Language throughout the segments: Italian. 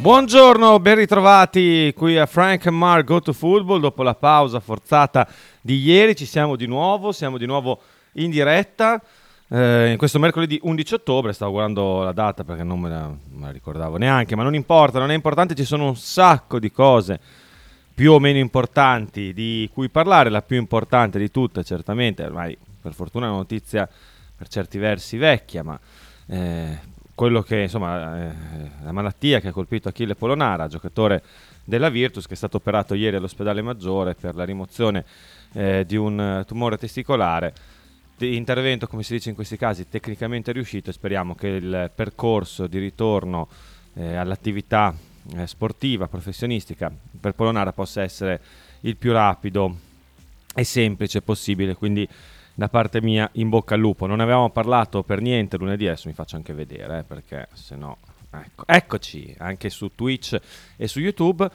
Buongiorno, ben ritrovati qui a Frank Mark Go to Football. Dopo la pausa forzata di ieri ci siamo di nuovo, siamo di nuovo in diretta. Eh, in questo mercoledì 11 ottobre, stavo guardando la data perché non me la, me la ricordavo neanche, ma non importa, non è importante, ci sono un sacco di cose più o meno importanti di cui parlare. La più importante di tutte, certamente, ormai per fortuna è una notizia per certi versi vecchia, ma eh, quello che insomma eh, la malattia che ha colpito Achille Polonara, giocatore della Virtus, che è stato operato ieri all'ospedale maggiore per la rimozione eh, di un tumore testicolare. Intervento, come si dice in questi casi, tecnicamente riuscito e speriamo che il percorso di ritorno eh, all'attività eh, sportiva, professionistica per Polonara possa essere il più rapido e semplice possibile. Quindi da parte mia in bocca al lupo. Non avevamo parlato per niente lunedì, adesso mi faccio anche vedere, eh, perché se no... Ecco, eccoci, anche su Twitch e su YouTube.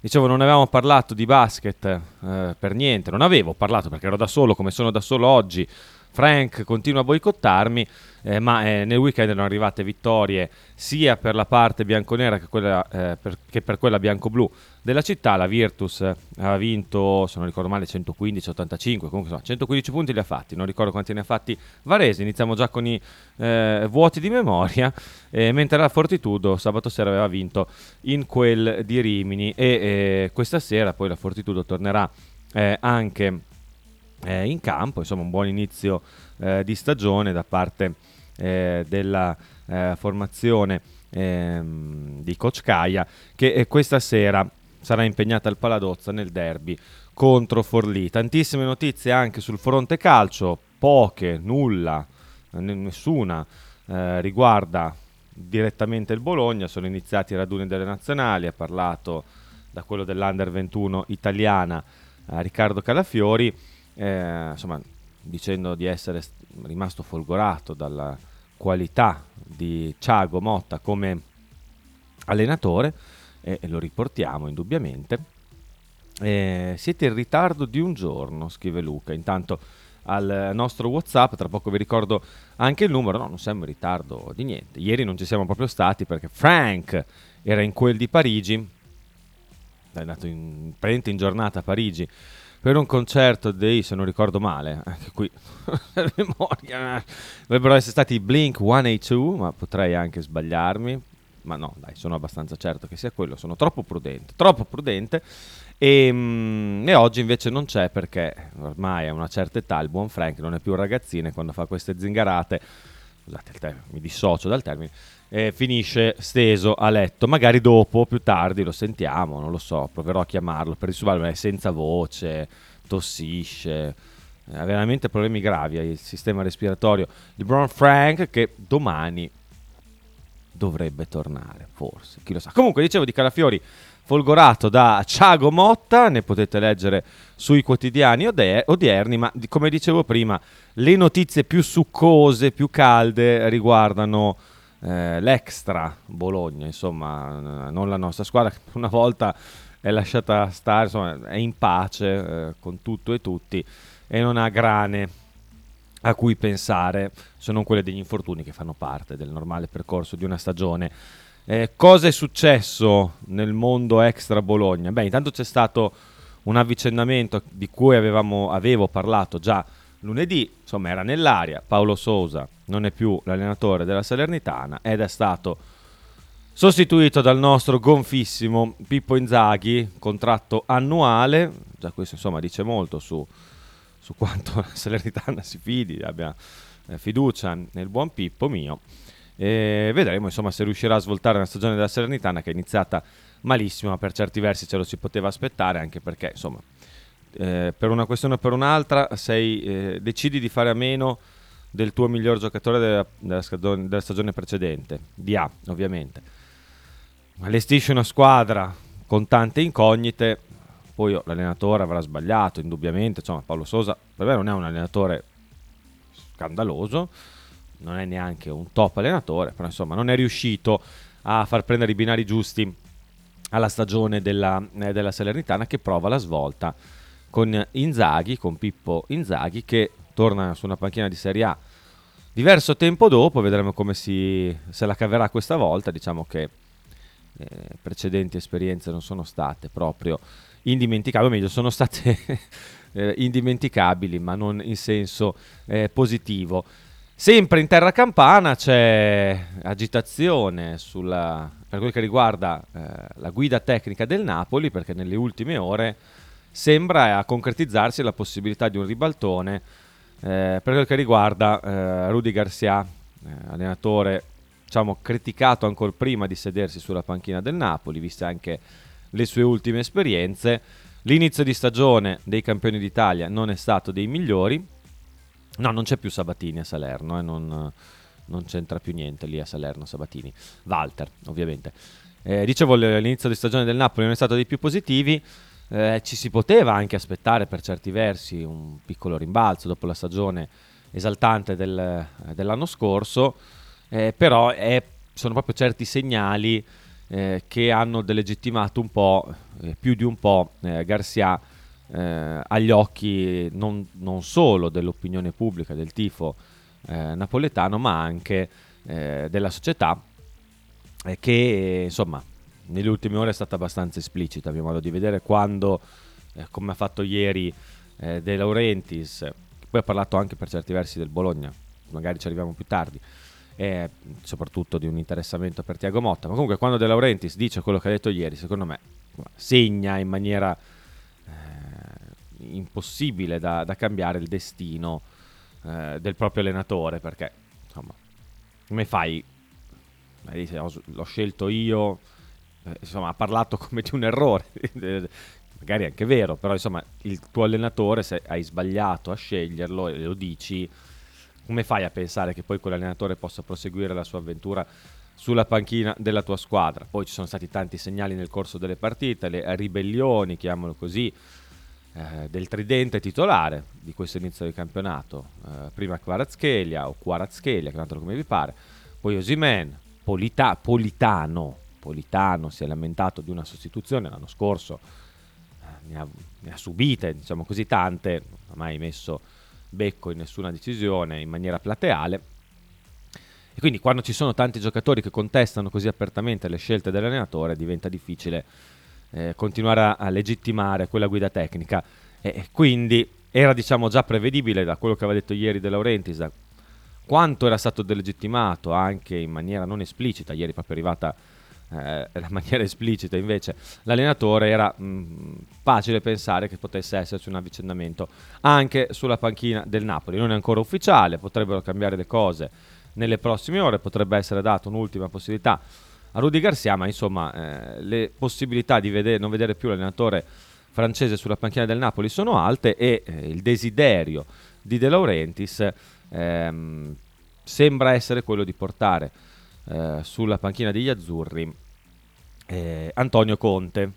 Dicevo, non avevamo parlato di basket eh, per niente, non avevo parlato perché ero da solo, come sono da solo oggi. Frank continua a boicottarmi, eh, ma eh, nel weekend erano arrivate vittorie sia per la parte bianconera che, quella, eh, per, che per quella bianco-blu della città. La Virtus ha vinto, se non ricordo male, 115-85, comunque insomma, 115 punti li ha fatti, non ricordo quanti ne ha fatti Varese. Iniziamo già con i eh, vuoti di memoria, mentre la Fortitudo sabato sera aveva vinto in quel di Rimini e eh, questa sera poi la Fortitudo tornerà eh, anche eh, in campo, insomma un buon inizio eh, di stagione da parte eh, della eh, formazione ehm, di Coach Caia che eh, questa sera sarà impegnata al Paladozza nel derby contro Forlì. Tantissime notizie anche sul fronte calcio, poche, nulla, nessuna eh, riguarda direttamente il Bologna, sono iniziati i raduni delle nazionali, ha parlato da quello dell'Under 21 italiana Riccardo Calafiori eh, insomma, dicendo di essere rimasto folgorato dalla qualità di Thiago Motta come allenatore, e, e lo riportiamo indubbiamente. Eh, siete in ritardo di un giorno, scrive Luca. Intanto al nostro WhatsApp, tra poco vi ricordo anche il numero. No, non siamo in ritardo di niente. Ieri non ci siamo proprio stati perché Frank era in quel di Parigi. È andato in, in giornata a Parigi per un concerto dei, se non ricordo male, anche qui per memoria, dovrebbero essere stati Blink 182, ma potrei anche sbagliarmi. Ma no, dai, sono abbastanza certo che sia quello, sono troppo prudente, troppo prudente. E, mm, e, oggi invece non c'è perché ormai a una certa età il buon Frank non è più un ragazzino e quando fa queste zingarate, scusate termine, mi dissocio dal termine, eh, finisce steso a letto. Magari dopo, più tardi, lo sentiamo, non lo so, proverò a chiamarlo per risolverlo, è senza voce, tossisce, eh, ha veramente problemi gravi il sistema respiratorio di Brown Frank che domani dovrebbe tornare, forse, chi lo sa. Comunque, dicevo di Calafiori folgorato da Ciago Motta, ne potete leggere sui quotidiani odierni, ma come dicevo prima, le notizie più succose, più calde riguardano eh, l'extra Bologna, insomma, non la nostra squadra che una volta è lasciata stare, insomma, è in pace eh, con tutto e tutti e non ha grane a cui pensare se non quelle degli infortuni che fanno parte del normale percorso di una stagione. Eh, cosa è successo nel mondo extra Bologna? Beh, intanto c'è stato un avvicendamento di cui avevamo, avevo parlato già lunedì, insomma era nell'aria, Paolo Sousa non è più l'allenatore della Salernitana ed è stato sostituito dal nostro gonfissimo Pippo Inzaghi, contratto annuale, già questo insomma dice molto su, su quanto la Salernitana si fidi, abbia eh, fiducia nel buon Pippo mio. E vedremo insomma se riuscirà a svoltare una stagione della Salernitana che è iniziata malissimo, ma per certi versi ce lo si poteva aspettare, anche perché insomma eh, per una questione o per un'altra sei, eh, decidi di fare a meno del tuo miglior giocatore della, della, stagione, della stagione precedente, di A ovviamente. Allestisci una squadra con tante incognite, poi l'allenatore avrà sbagliato indubbiamente, insomma Paolo Sosa per me non è un allenatore scandaloso, non è neanche un top allenatore, però insomma non è riuscito a far prendere i binari giusti alla stagione della, eh, della Salernitana che prova la svolta con Inzaghi, con Pippo Inzaghi che torna su una panchina di Serie A diverso tempo dopo, vedremo come si, se la caverà questa volta, diciamo che eh, precedenti esperienze non sono state proprio indimenticabili, o meglio sono state eh, indimenticabili ma non in senso eh, positivo. Sempre in terra campana c'è agitazione sulla, per quel che riguarda eh, la guida tecnica del Napoli, perché nelle ultime ore sembra concretizzarsi la possibilità di un ribaltone eh, per quel che riguarda eh, Rudy Garcia, eh, allenatore diciamo, criticato ancora prima di sedersi sulla panchina del Napoli, viste anche le sue ultime esperienze. L'inizio di stagione dei campioni d'Italia non è stato dei migliori, No, non c'è più Sabatini a Salerno, eh, non, non, c'entra più niente lì a Salerno Sabatini. Walter, ovviamente. Eh, dicevo, l'inizio di stagione del Napoli non è stato dei più positivi. Eh, ci si poteva anche aspettare per certi versi un piccolo rimbalzo dopo la stagione esaltante del, dell'anno scorso, eh, però è, sono proprio certi segnali eh, che hanno delegittimato un po', eh, più di un po', Garcia eh, agli occhi non, non, solo dell'opinione pubblica, del tifo eh, napoletano, ma anche eh, della società eh, che insomma nelle ultime ore è stata abbastanza esplicita, a mio modo di vedere, quando, eh, come ha fatto ieri eh, De Laurentiis, poi ha parlato anche per certi versi del Bologna, magari ci arriviamo più tardi, e soprattutto di un interessamento per Tiago Motta, ma comunque quando De Laurentiis dice quello che ha detto ieri, secondo me segna in maniera impossibile da, da cambiare il destino eh, del proprio allenatore perché insomma come fai? L'ho scelto io eh, insomma ha parlato come di un errore. Magari è anche vero però insomma il tuo allenatore se hai sbagliato a sceglierlo e lo dici come fai a pensare che poi quell'allenatore possa proseguire la sua avventura sulla panchina della tua squadra. Poi ci sono stati tanti segnali nel corso delle partite, le ribellioni, chiamiamolo così, eh, del tridente titolare di questo inizio di campionato, eh, prima Kvaratskhelia o Kvaratskhelia, chiamatelo come vi pare, poi Osimen, Polita- Politano, Politano si è lamentato di una sostituzione l'anno scorso, eh, ne, ha, ne, ha, subite, diciamo così, tante, non ha mai messo becco in nessuna decisione in maniera plateale. E quindi quando ci sono tanti giocatori che contestano così apertamente le scelte dell'allenatore diventa difficile eh, continuare a, a, legittimare quella guida tecnica. E quindi era diciamo già prevedibile da quello che aveva detto ieri De Laurentiis, quanto era stato delegittimato anche in maniera non esplicita, ieri proprio arrivata eh, la maniera esplicita invece l'allenatore era mh, mm, facile pensare che potesse esserci un avvicendamento anche sulla panchina del Napoli. Non è ancora ufficiale potrebbero cambiare le cose nelle prossime ore potrebbe essere data un'ultima possibilità a Rudy Garcia, ma insomma eh, le possibilità di vedere, non vedere più l'allenatore francese sulla panchina del Napoli sono alte e eh, il desiderio di De Laurentiis ehm, sembra essere quello di portare eh, sulla panchina degli azzurri eh, Antonio Conte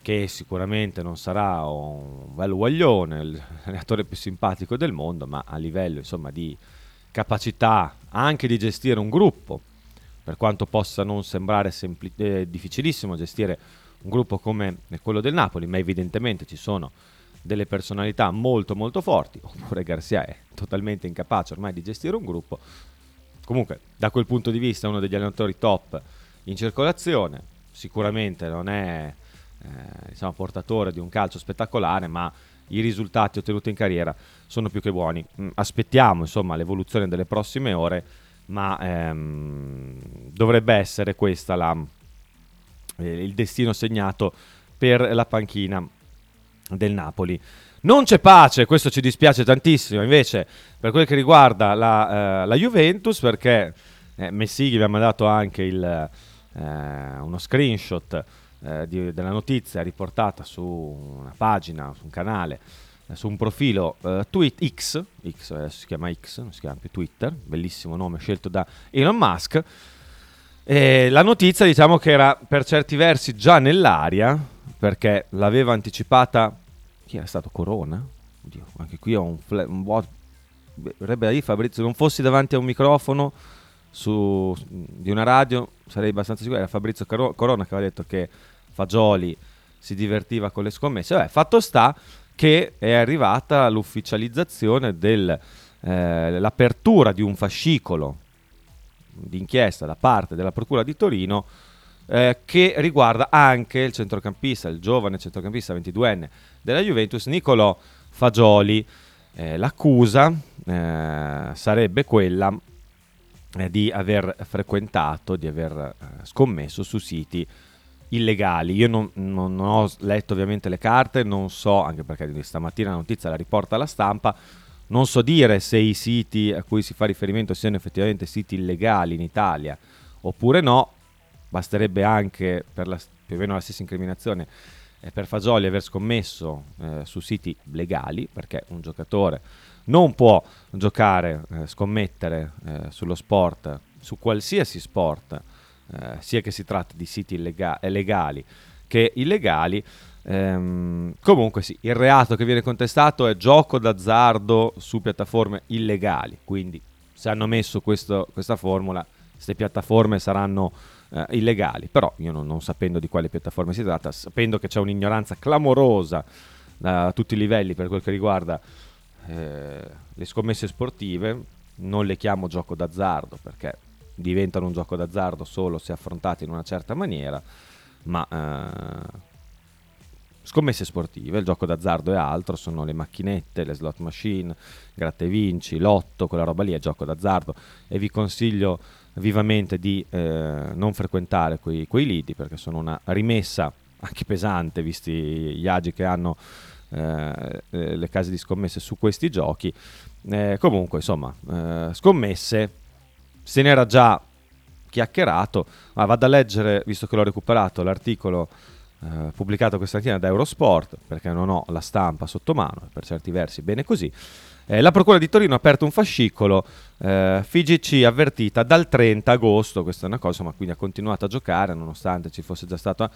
che sicuramente non sarà un bel guaglione, l'allenatore più simpatico del mondo, ma a livello insomma, di capacità anche di gestire un gruppo per quanto possa non sembrare sempli- eh, difficilissimo gestire un gruppo come quello del Napoli, ma evidentemente ci sono delle personalità molto molto forti, oppure Garcia è totalmente incapace ormai di gestire un gruppo. Comunque, da quel punto di vista, uno degli allenatori top in circolazione, sicuramente non è eh, diciamo, portatore di un calcio spettacolare, ma i risultati ottenuti in carriera sono più che buoni. Mm, aspettiamo insomma l'evoluzione delle prossime ore ma ehm, dovrebbe essere questo eh, il destino segnato per la panchina del Napoli. Non c'è pace, questo ci dispiace tantissimo, invece per quel che riguarda la, eh, la Juventus, perché eh, Messighi vi ha mandato anche il, eh, uno screenshot eh, di- della notizia riportata su una pagina, su un canale, eh, su un profilo eh, tweet X, X adesso si chiama X, non si chiama più Twitter, bellissimo nome scelto da Elon Musk. E la notizia diciamo che era per certi versi già nell'aria, perché l'aveva anticipata, chi era stato Corona? Oddio, anche qui ho un, fla- un vuoto, verrebbe da dire Fabrizio, non fossi davanti a un microfono su, di una radio sarei abbastanza sicuro, era Fabrizio Caro- Corona che aveva detto che Fagioli si divertiva con le scommesse. Vabbè, fatto sta che è arrivata l'ufficializzazione dell'apertura di un fascicolo d'inchiesta da parte della Procura di Torino eh, che riguarda anche il centrocampista, il giovane centrocampista 22enne della Juventus, Nicolò Fagioli. Eh, l'accusa eh, sarebbe quella eh, di aver frequentato, di aver eh, scommesso su siti illegali. Io non, non- ho letto ovviamente le carte, non so, anche perché stamattina la notizia la riporta la stampa, non so dire se i siti a cui si fa riferimento siano effettivamente siti illegali in Italia oppure no, basterebbe anche per la- più o meno la stessa incriminazione eh, per Fagioli aver scommesso eh, su siti legali, perché un giocatore non può giocare, eh, scommettere eh, sullo sport, su qualsiasi sport, eh, sia che si tratti di siti illega- eh, legali che illegali. Ehm, comunque sì, il reato che viene contestato è gioco d'azzardo su piattaforme illegali, quindi se hanno messo questo- questa formula, queste piattaforme saranno eh, illegali, però io non, non sapendo di quale piattaforme si tratta, sapendo che c'è un'ignoranza clamorosa da tutti i livelli per quel che riguarda eh, le scommesse sportive, non le chiamo gioco d'azzardo perché diventano un gioco d'azzardo solo se affrontati in una certa maniera, ma eh, scommesse sportive, il gioco d'azzardo è altro, sono le macchinette, le slot machine, gratta e vinci, lotto, quella roba lì è gioco d'azzardo. E vi consiglio vivamente di eh, non frequentare quei, quei lidi perché sono una rimessa anche pesante visti gli agi che hanno eh, eh, le case di scommesse su questi giochi. Eh, comunque, insomma, eh, scommesse se n'era già chiacchierato, ma vado a leggere, visto che l'ho recuperato, l'articolo eh, pubblicato questa mattina da Eurosport, perché non ho la stampa sotto mano, per certi versi bene così. Eh, la Procura di Torino ha aperto un fascicolo, eh, FIGC avvertita dal 30 agosto, questa è una cosa, ma quindi ha continuato a giocare nonostante ci fosse già stato...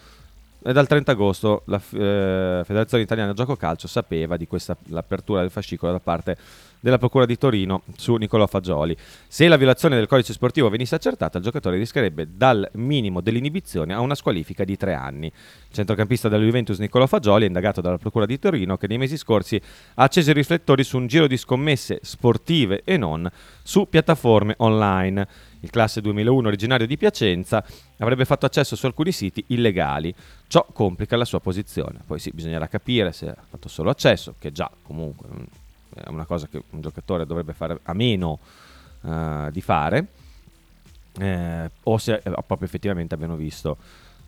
E dal 30 agosto la eh, Federazione Italiana Gioco Calcio sapeva di questa l'apertura del fascicolo da parte della Procura di Torino su Nicolò Fagioli. Se la violazione del codice sportivo venisse accertata, il giocatore rischierebbe dal minimo dell'inibizione a una squalifica di tre anni. Il centrocampista della Juventus Nicolò Fagioli è indagato dalla Procura di Torino che nei mesi scorsi ha acceso i riflettori su un giro di scommesse sportive e non su piattaforme online. Il classe 2001 originario di Piacenza avrebbe fatto accesso su alcuni siti illegali. Ciò complica la sua posizione. Poi sì, bisognerà capire se ha fatto solo accesso, che già comunque è una cosa che un giocatore dovrebbe fare a meno eh, di fare, eh, o se eh, proprio effettivamente abbiano visto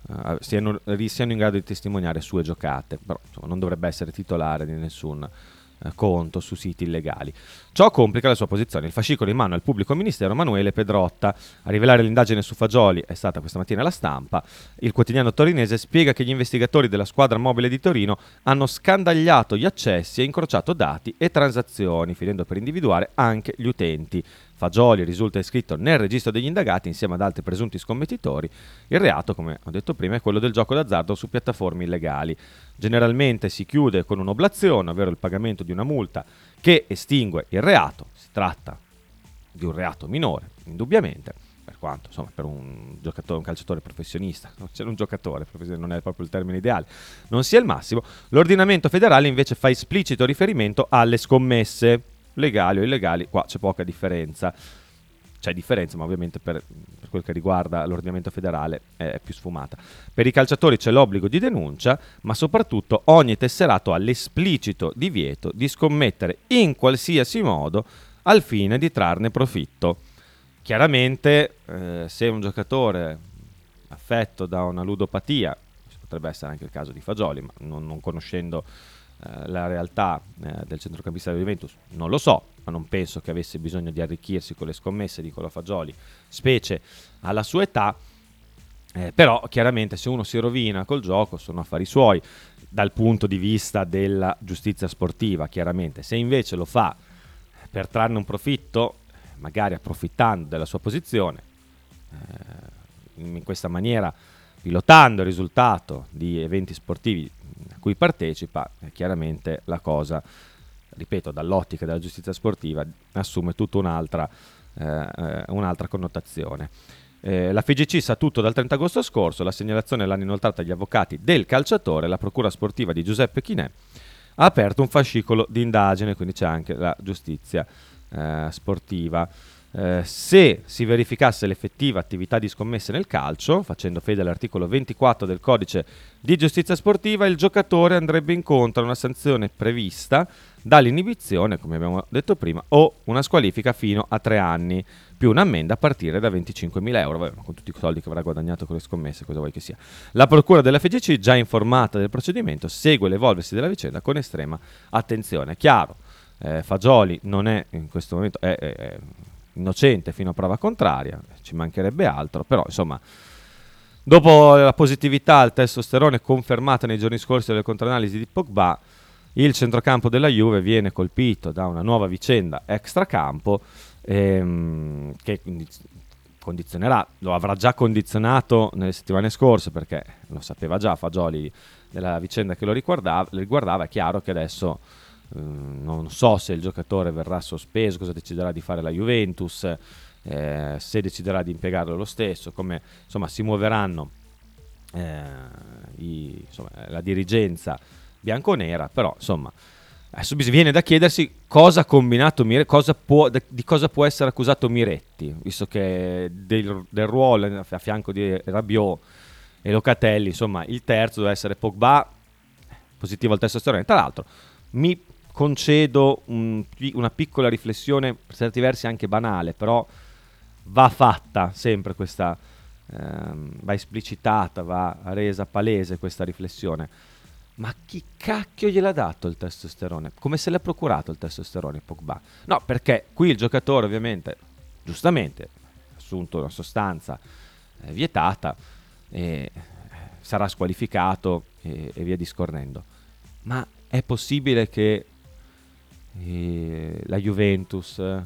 eh, siano, siano in grado di testimoniare sue giocate, però insomma, non dovrebbe essere titolare di nessun eh, conto su siti illegali. Ciò complica la sua posizione. Il fascicolo in mano al pubblico ministero Manuele Pedrotta. A rivelare l'indagine su Fagioli è stata questa mattina la stampa. Il quotidiano torinese spiega che gli investigatori della squadra mobile di Torino hanno scandagliato gli accessi e incrociato dati e transazioni, finendo per individuare anche gli utenti. Fagioli risulta iscritto nel registro degli indagati insieme ad altri presunti scommettitori. Il reato, come ho detto prima, è quello del gioco d'azzardo su piattaforme illegali. Generalmente si chiude con un'oblazione, ovvero il pagamento di una multa che estingue il reato. Si tratta di un reato minore, indubbiamente, per quanto insomma per un giocatore, un calciatore professionista, non c'è un giocatore, non è proprio il termine ideale, non sia il massimo. L'ordinamento federale invece fa esplicito riferimento alle scommesse legali o illegali, qua c'è poca differenza. C'è differenza, ma ovviamente per, per quel che riguarda l'ordinamento federale è più sfumata. Per i calciatori c'è l'obbligo di denuncia, ma soprattutto ogni tesserato ha l'esplicito divieto di scommettere in qualsiasi modo al fine di trarne profitto. Chiaramente, eh, se un giocatore affetto da una ludopatia, potrebbe essere anche il caso di Fagioli, ma non, non conoscendo eh, la realtà eh, del centrocampista della Juventus, non lo so, ma non penso che avesse bisogno di arricchirsi con le scommesse di Nicola Fagioli, specie alla sua età. Eh, però chiaramente se uno si rovina col gioco sono affari suoi dal punto di vista della giustizia sportiva, chiaramente. Se invece lo fa per trarne un profitto, magari approfittando della sua posizione, eh, in questa maniera pilotando il risultato di eventi sportivi a cui partecipa, eh, chiaramente la cosa, ripeto, dall'ottica della giustizia sportiva assume tutta un'altra, eh, eh un'altra connotazione. Eh, la FGC sa tutto dal 30 agosto scorso, la segnalazione l'hanno inoltrata agli avvocati del calciatore, la procura sportiva di Giuseppe Chinè ha aperto un fascicolo di indagine, quindi c'è anche la giustizia eh, sportiva. Eh, se si verificasse l'effettiva attività di scommesse nel calcio, facendo fede all'articolo 24 del codice di giustizia sportiva, il giocatore andrebbe incontro a una sanzione prevista dall'inibizione, come abbiamo detto prima, o una squalifica fino a tre anni, più un'ammenda a partire da 25.000 euro, Vabbè, con tutti i soldi che avrà guadagnato con le scommesse, cosa vuoi che sia. La procura della FGC, già informata del procedimento, segue l'evolversi della vicenda con estrema attenzione. Chiaro, eh, Fagioli non è in questo momento è, è, è innocente fino a prova contraria, ci mancherebbe altro, però insomma... Dopo la positività al testosterone confermata nei giorni scorsi dalle controanalisi di Pogba, il centrocampo della Juve viene colpito da una nuova vicenda extracampo ehm, che condizionerà, lo avrà già condizionato nelle settimane scorse perché lo sapeva già Fagioli della vicenda che lo riguardava, riguardava. È chiaro che adesso eh, non so se il giocatore verrà sospeso, cosa deciderà di fare la Juventus, eh, se deciderà di impiegarlo lo stesso, come insomma si muoveranno eh, i, insomma, la dirigenza bianconera, però insomma adesso viene da chiedersi cosa ha combinato Miretti, cosa può, di cosa può essere accusato Miretti, visto che del, del ruolo a fianco di Rabiot e Locatelli, insomma il terzo deve essere Pogba, positivo al testosterone, tra l'altro mi concedo un, una piccola riflessione, per certi versi anche banale, però va fatta sempre questa, ehm, va esplicitata, va resa palese questa riflessione ma chi cacchio gliel'ha dato il testosterone? Come se l'è procurato il testosterone Pogba? No, perché qui il giocatore ovviamente, giustamente, ha assunto una sostanza eh, vietata e sarà squalificato e, e, via discorrendo. Ma è possibile che eh, la Juventus, eh,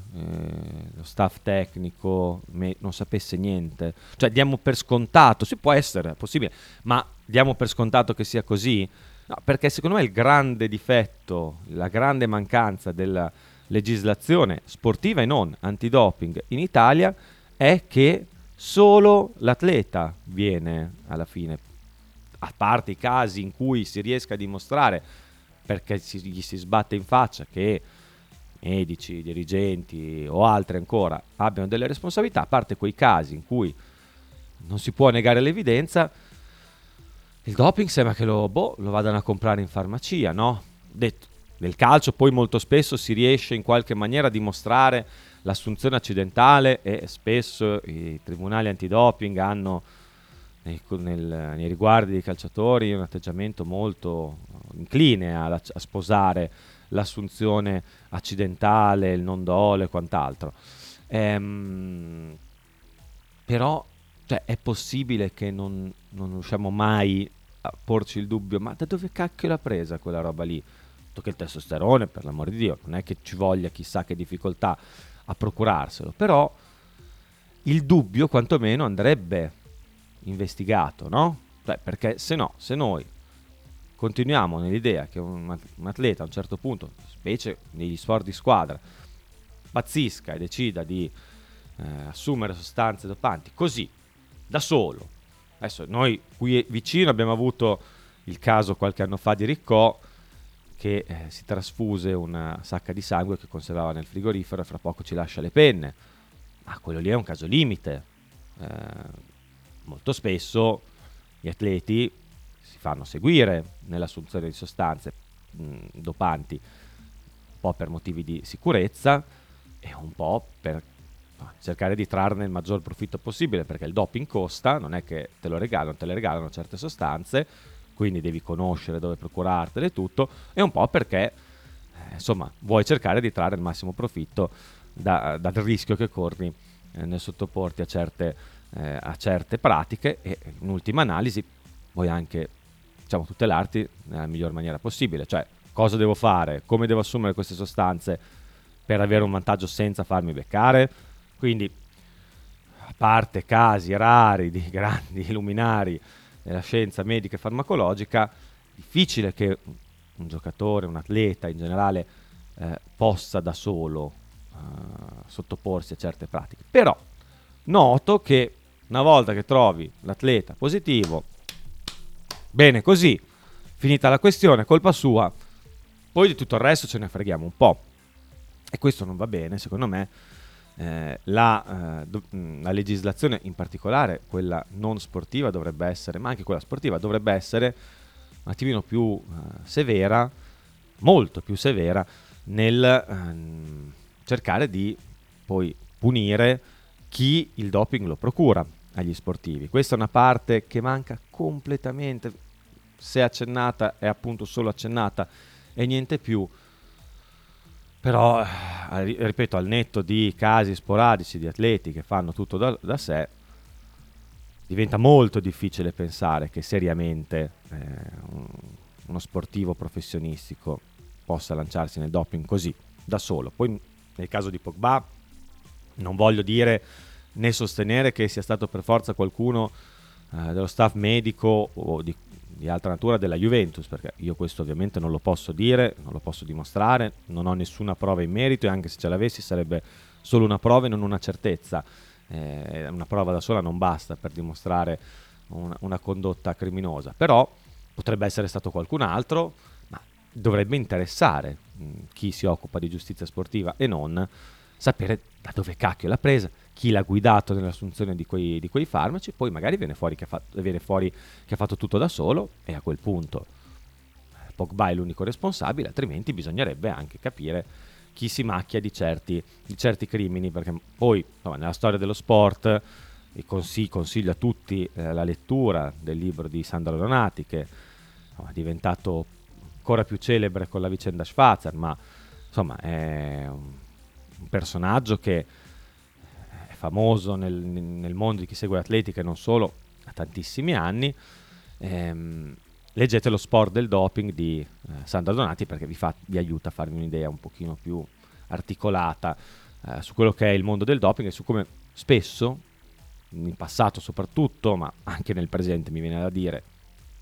lo staff tecnico me, non sapesse niente? Cioè diamo per scontato, si può essere, è possibile, ma diamo per scontato che sia così? No, perché secondo me il grande difetto, la grande mancanza della legislazione sportiva e non antidoping in Italia è che solo l'atleta viene alla fine, a parte i casi in cui si riesca a dimostrare perché si, gli si sbatte in faccia che medici, dirigenti o altri ancora abbiano delle responsabilità, a parte quei casi in cui non si può negare l'evidenza, il doping sembra che lo, boh, lo vadano a comprare in farmacia, no? Detto, nel calcio poi molto spesso si riesce in qualche maniera a dimostrare l'assunzione accidentale e spesso i tribunali antidoping hanno nei, nel, nei riguardi dei calciatori un atteggiamento molto incline a, a sposare l'assunzione accidentale, il non dolo e quant'altro. Ehm, però cioè, è possibile che non, non riusciamo mai a porci il dubbio, ma da dove cacchio l'ha presa quella roba lì? Che il testosterone, per l'amor di Dio, non è che ci voglia chissà che difficoltà a procurarselo, però il dubbio quantomeno andrebbe investigato, no? Beh, perché se no, se noi continuiamo nell'idea che un, atleta a un certo punto, specie negli sport di squadra, pazzisca e decida di eh, assumere sostanze dopanti così, da solo, Adesso noi qui vicino abbiamo avuto il caso qualche anno fa di Riccò che eh, si trasfuse una sacca di sangue che conservava nel frigorifero e fra poco ci lascia le penne. Ma quello lì è un caso limite. Eh, molto spesso gli atleti si fanno seguire nell'assunzione di sostanze mh, dopanti, un po' per motivi di sicurezza e un po' per cercare di trarne il maggior profitto possibile perché il doping costa, non è che te lo regalano, te le regalano certe sostanze, quindi devi conoscere dove procurartele e tutto, e un po' perché eh, insomma vuoi cercare di trarre il massimo profitto da, dal rischio che corri eh, nel sottoporti a certe eh, a certe pratiche e in ultima analisi vuoi anche diciamo, tutelarti nella miglior maniera possibile, cioè cosa devo fare, come devo assumere queste sostanze per avere un vantaggio senza farmi beccare, quindi a parte casi rari di grandi luminari della scienza medica e farmacologica, difficile che un giocatore, un atleta in generale eh, possa da solo eh, sottoporsi a certe pratiche. Però noto che una volta che trovi l'atleta positivo, bene così, finita la questione, colpa sua, poi di tutto il resto ce ne freghiamo un po'. E questo non va bene, secondo me. Eh, la, eh, do, la, legislazione, in particolare quella non sportiva, dovrebbe essere, ma anche quella sportiva, dovrebbe essere un attimino più eh, severa, molto più severa, nel ehm, cercare di poi punire chi il doping lo procura agli sportivi. Questa è una parte che manca completamente, se accennata è appunto solo accennata e niente più. Però, eh, ripeto, al netto di casi sporadici di atleti che fanno tutto da, da sé, diventa molto difficile pensare che seriamente eh, uno sportivo professionistico possa lanciarsi nel doping così, da solo. Poi nel caso di Pogba non voglio dire né sostenere che sia stato per forza qualcuno eh, dello staff medico o di, di, altra natura della Juventus, perché io questo ovviamente non lo posso dire, non lo posso dimostrare, non ho nessuna prova in merito e anche se ce l'avessi sarebbe solo una prova e non una certezza. Eh, una prova da sola non basta per dimostrare una, una condotta criminosa, però potrebbe essere stato qualcun altro, ma dovrebbe interessare mh, chi si occupa di giustizia sportiva e non sapere da dove cacchio l'ha presa, chi l'ha guidato nell'assunzione di quei, di quei farmaci, poi magari viene fuori, fatto, viene fuori, che ha fatto tutto da solo e a quel punto Pogba è l'unico responsabile, altrimenti bisognerebbe anche capire chi si macchia di certi, di certi crimini, perché poi insomma, nella storia dello sport consiglio, consiglio a tutti eh, la lettura del libro di Sandro Donati che insomma, è diventato ancora più celebre con la vicenda Schwarzer, ma insomma è un, personaggio che famoso nel, nel, mondo di chi segue l'atletica e non solo, da tantissimi anni. Ehm, leggete lo sport del doping di eh, Sandra Donati perché vi, fa, vi, aiuta a farvi un'idea un pochino più articolata eh, su quello che è il mondo del doping e su come spesso, in passato soprattutto, ma anche nel presente mi viene da dire,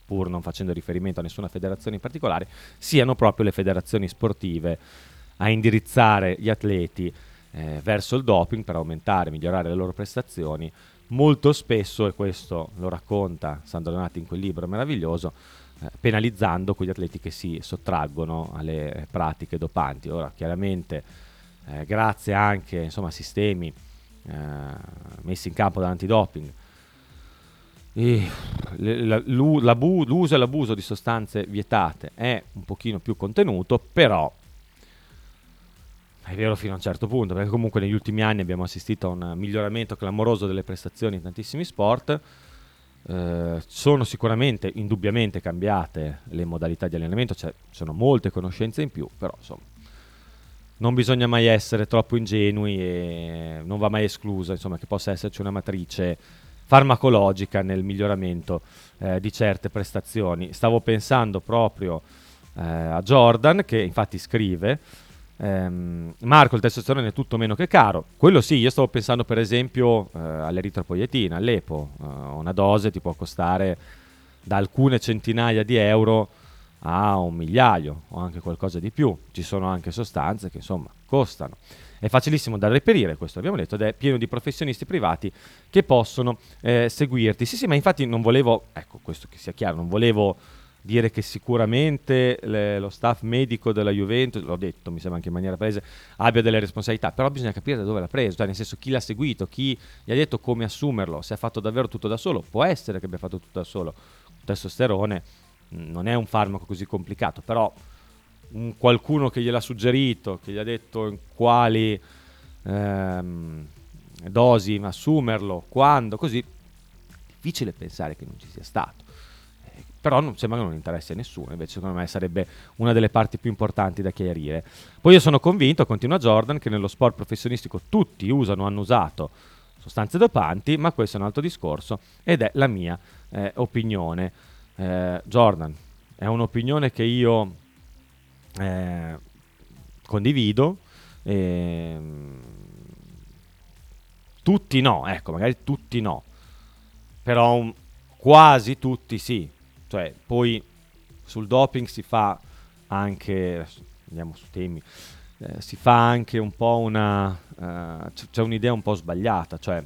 pur non facendo riferimento a nessuna federazione in particolare, siano proprio le federazioni sportive a indirizzare gli atleti eh, verso il doping per aumentare, migliorare le loro prestazioni. Molto spesso, e questo lo racconta Sandro Donati in quel libro meraviglioso, eh, penalizzando quegli atleti che si sottraggono alle pratiche dopanti. Ora, chiaramente, eh, grazie anche insomma, a sistemi eh, messi in campo dall'antidoping, l'uso e l'abuso di sostanze vietate è un pochino più contenuto, però è vero fino a un certo punto, perché comunque negli ultimi anni abbiamo assistito a un miglioramento clamoroso delle prestazioni in tantissimi sport. Eh, sono sicuramente, indubbiamente cambiate le modalità di allenamento, cioè sono molte conoscenze in più, però insomma non bisogna mai essere troppo ingenui e non va mai escluso insomma, che possa esserci una matrice farmacologica nel miglioramento eh, di certe prestazioni. Stavo pensando proprio eh, a Jordan che infatti scrive ehm, Marco il testosterone è tutto meno che caro. Quello sì, io stavo pensando per esempio eh, all'eritropoietina, all'EPO, eh, una dose ti può costare da alcune centinaia di euro a un migliaio o anche qualcosa di più. Ci sono anche sostanze che insomma costano. È facilissimo da reperire, questo abbiamo detto, ed è pieno di professionisti privati che possono eh, seguirti. Sì, sì, ma infatti non volevo, ecco, questo che sia chiaro, non volevo dire che sicuramente le, lo staff medico della Juventus, l'ho detto, mi sembra anche in maniera presa, abbia delle responsabilità, però bisogna capire da dove l'ha preso, cioè nel senso chi l'ha seguito, chi gli ha detto come assumerlo, se ha fatto davvero tutto da solo, può essere che abbia fatto tutto da solo. Il testosterone non è un farmaco così complicato, però un qualcuno che gliel'ha suggerito, che gli ha detto in quali ehm, dosi assumerlo, quando, così, difficile pensare che non ci sia stato. Però non, sembra che non interessi a nessuno, invece secondo me sarebbe una delle parti più importanti da chiarire. Poi io sono convinto, continua Jordan, che nello sport professionistico tutti usano, hanno usato sostanze dopanti, ma questo è un altro discorso ed è la mia eh, opinione. Eh, Jordan, è un'opinione che io eh, condivido. Ehm, tutti no, ecco, magari tutti no, però un, quasi tutti sì. Cioè, poi sul doping si fa anche, andiamo su temi, eh, si fa anche un po' una, uh, c- c'è un'idea un po' sbagliata, cioè,